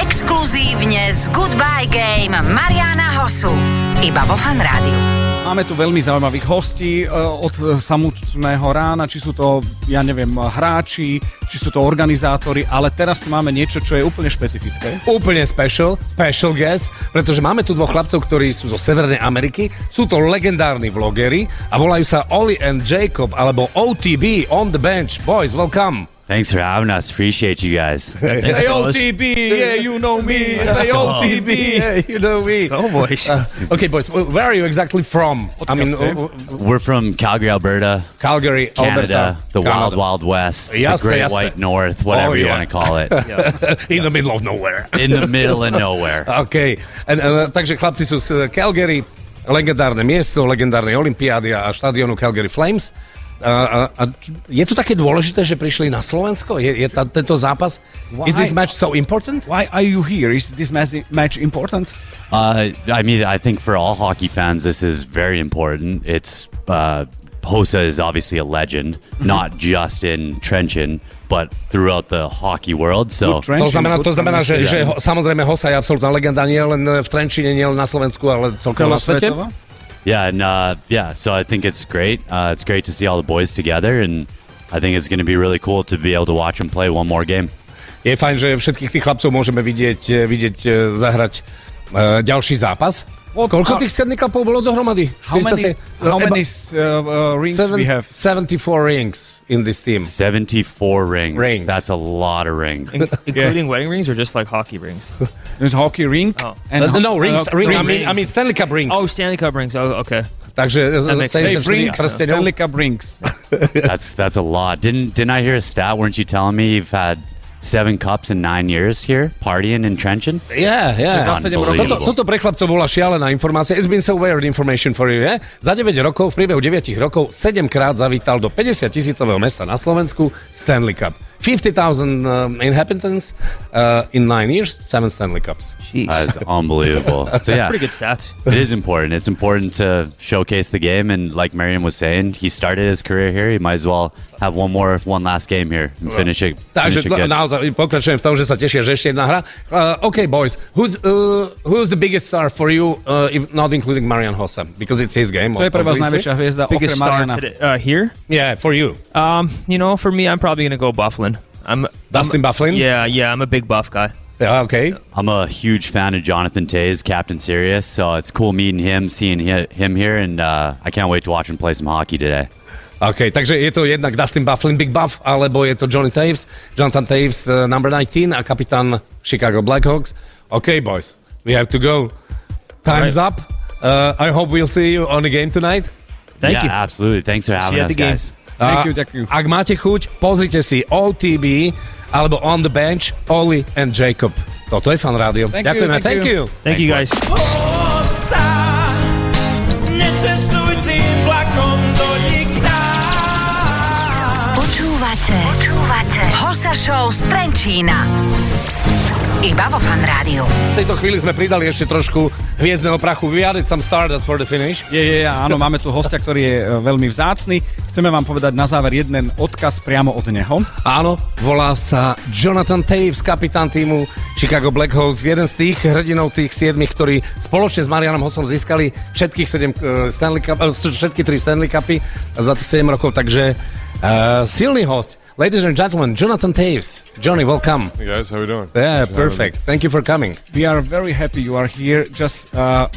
Exkluzívne z Goodbye Game Mariana Hosu. Iba vo Fan Rádiu. Máme tu veľmi zaujímavých hostí e, od samotného rána, či sú to, ja neviem, hráči, či sú to organizátori, ale teraz tu máme niečo, čo je úplne špecifické. Úplne special, special guest, pretože máme tu dvoch chlapcov, ktorí sú zo Severnej Ameriky. Sú to legendárni vlogery a volajú sa Oli and Jacob alebo OTB on the bench. Boys, welcome. Thanks for having us. Appreciate you guys. Say OTB, yeah, you know me. Say OTB. Yeah, you know me. Oh, boys. okay, boys, where are you exactly from? I mean, uh, We're from Calgary, Alberta. Calgary, Canada, Alberta. the Canada. Wild, Wild West, Jasné, the Great jasné. White North, whatever Oh, you want to call it. In the middle of nowhere. In the middle of nowhere. OK. And, uh, takže chlapci sú z Calgary, legendárne miesto, legendárnej olympiády a štadionu Calgary Flames. A, a, a je to také dôležité, že prišli na Slovensko? Je, je ta, tento zápas? Is this match so important? Why are you here? Is this match- important? Uh, I mean, I think for all hockey fans, this is very important. It's uh, Hosa is obviously a legend, not just in Trenton, but throughout the hockey world. So To znamená, to znamená že, že ho, samozrejme Hosa je absolútna legenda nie len v Trenčine, nie len na Slovensku, ale celkovo na svete. Yeah, and uh, yeah, so I think it's great. Uh, it's great to see all the boys together, and I think it's going to be really cool to be able to watch them play one more game. Je fajn, tých chlapcov môžeme vidieť, vidieť eh, zahrať uh, ďalší zápas. Koľko tých Stanley Cupov bolo dohromady? How many, how Eba- many uh, uh, rings Seven- we have? 74 rings in this team. 74 rings. Rings. That's a lot of rings. In- including wedding rings or just like hockey rings? There's hockey ring. Oh. Uh, no, rings, ring, I mean, I mean Stanley Cup rings. Oh, Stanley Cup rings. Oh, okay. Takže That makes 74 rings. Stanley Cup rings. that's that's a lot. Didn't didn't I hear a stat? Weren't you telling me you've had seven cups in nine years here, partying in Trenton. Yeah, yeah. Just unbelievable. Toto, toto pre chlapcov bola šialená informácia. It's been so weird information for you, yeah? Za 9 rokov, v priebehu 9 rokov, 7 krát zavítal do 50 tisícového mesta na Slovensku Stanley Cup. 50,000 um, inhabitants uh, in 9 years, 7 Stanley Cups. That's unbelievable. So yeah, Pretty good stats. It is important. It's important to showcase the game, and like Marion was saying, he started his career here. He might as well have one more, one last game here and finish it. Takže Finish it good. naozaj pokračujem v tom, že sa tešia, že ešte jedna hra. Uh, OK, boys, who's, uh, who's the biggest star for you, uh, if not including Marian Hossa? Because it's his game. To je pre vás obviously. najväčšia hviezda Biggest okrem star Mariana. today, uh, here? Yeah, for you. Um, you know, for me, I'm probably gonna go Bufflin. I'm Dustin I'm, Byfuglien? Yeah, yeah, I'm a big buff guy. Yeah, okay. I'm a huge fan of Jonathan Tays, Captain Sirius, so it's cool meeting him, seeing him here, and uh, I can't wait to watch him play some hockey today. OK, takže je to jednak Dustin Bufflin, Big Buff, alebo je to Johnny Taves, Jonathan Taves, uh, number 19 a kapitán Chicago Blackhawks. OK, boys, we have to go. Time's Right. up. Uh, I hope we'll see you on the game tonight. Thank yeah, you. absolutely. Thanks for having us, guys. A Ak máte chuť, pozrite si OTB alebo On the Bench, Oli and Jacob. Toto je fan rádio. Thank you, Ďakujeme, thank thank you. you. Thank you, guys. Osa, necestuj tým vlakom do nikta. Počúvate. Počúvate. Hosa Show z Trenčína. Iba vo fan rádiu. V tejto chvíli sme pridali ešte trošku hviezdneho prachu. We added some stardust for the finish. Je, je, je, áno, máme tu hostia, ktorý je e, veľmi vzácny. Chceme vám povedať na záver jeden odkaz priamo od neho. Áno, volá sa Jonathan Taves, kapitán týmu Chicago Blackhawks, jeden z tých hrdinov, tých siedmých, ktorí spoločne s Marianom Hossom získali všetkých sedem, uh, Stanley Cup, uh, všetky tri Stanley Cupy za tých 7 rokov, takže uh, silný host. Ladies and gentlemen, Jonathan Taves. Johnny, welcome. Hey guys, how are we doing? Yeah, Thanks perfect. Thank you for coming. We are very happy you are here. Just uh,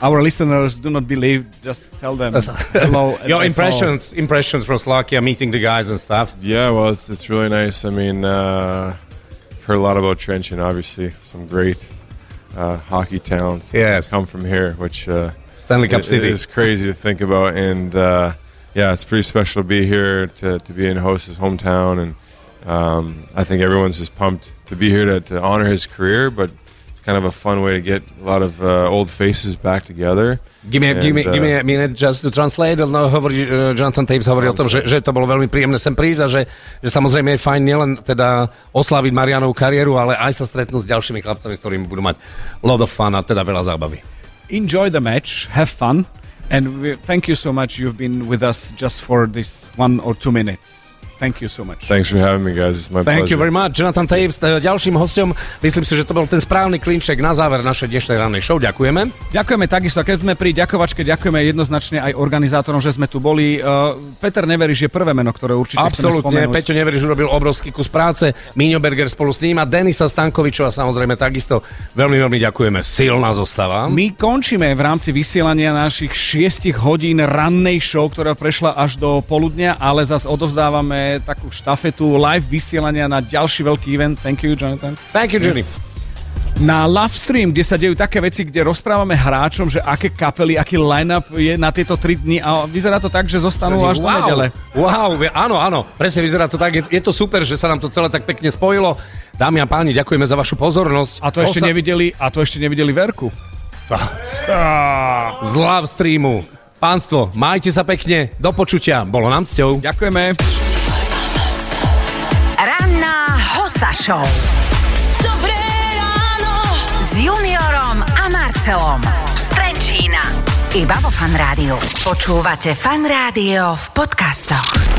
our listeners do not believe. Just tell them hello. Your that's impressions, impressions from Slovakia, meeting the guys and stuff. Yeah, well, it's, it's really nice. I mean, uh, heard a lot about Trenton, obviously. Some great uh, hockey talents Yes. come from here, which uh, Stanley Cup it- City. It is crazy to think about. And uh, yeah, it's pretty special to be here, to, to be in Host's hometown. And um, I think everyone's just pumped to be here to, to honor his career, but it's kind of a fun way to get a lot of uh, old faces back together. Give me, give, me, And, give me uh, a minute just to translate. No, hovorí, uh, Jonathan Taves hovorí o tom, že, že to bolo veľmi príjemné sem prísť a že, že samozrejme je fajn nielen teda oslaviť Marianovú kariéru, ale aj sa stretnúť s ďalšími chlapcami, s ktorými budú mať lot of fun a teda veľa zábavy. Enjoy the match, have fun, and we, thank you so much. You've been with us just for this one or two minutes. Thank you so much. Thanks for having me, guys. It's my Thank you pleasure. very much. Jonathan Taves, e, ďalším hostom. Myslím si, že to bol ten správny klinček na záver našej dnešnej rannej show. Ďakujeme. Ďakujeme takisto, keď sme pri ďakovačke, ďakujeme jednoznačne aj organizátorom, že sme tu boli. Uh, Peter Neveriš je prvé meno, ktoré určite spomenúť. Peťo Neveriš urobil obrovský kus práce, Míňo Berger spolu s ním a Denisa Stankovičova samozrejme takisto veľmi, veľmi ďakujeme. Silná zostava. My končíme v rámci vysielania našich 6 hodín rannej show, ktorá prešla až do poludnia, ale zase odovzdávame takú štafetu live vysielania na ďalší veľký event. Thank you, Jonathan. Thank you, Johnny. Na live stream, kde sa dejú také veci, kde rozprávame hráčom, že aké kapely, aký line-up je na tieto 3 dni a vyzerá to tak, že zostanú až do wow, nedele. Wow, áno, áno, presne vyzerá to tak. Je, je to super, že sa nám to celé tak pekne spojilo. Dámy a páni, ďakujeme za vašu pozornosť. A to ešte nevideli, a to ešte nevideli Verku. Z live streamu. Pánstvo, majte sa pekne, do počutia, bolo nám cťou. Ďakujeme. Show. Dobré ráno. S Juniorom a Marcelom. Z Trenčína. Iba vo Fan Rádiu. Počúvate Fan Rádio v podcastoch.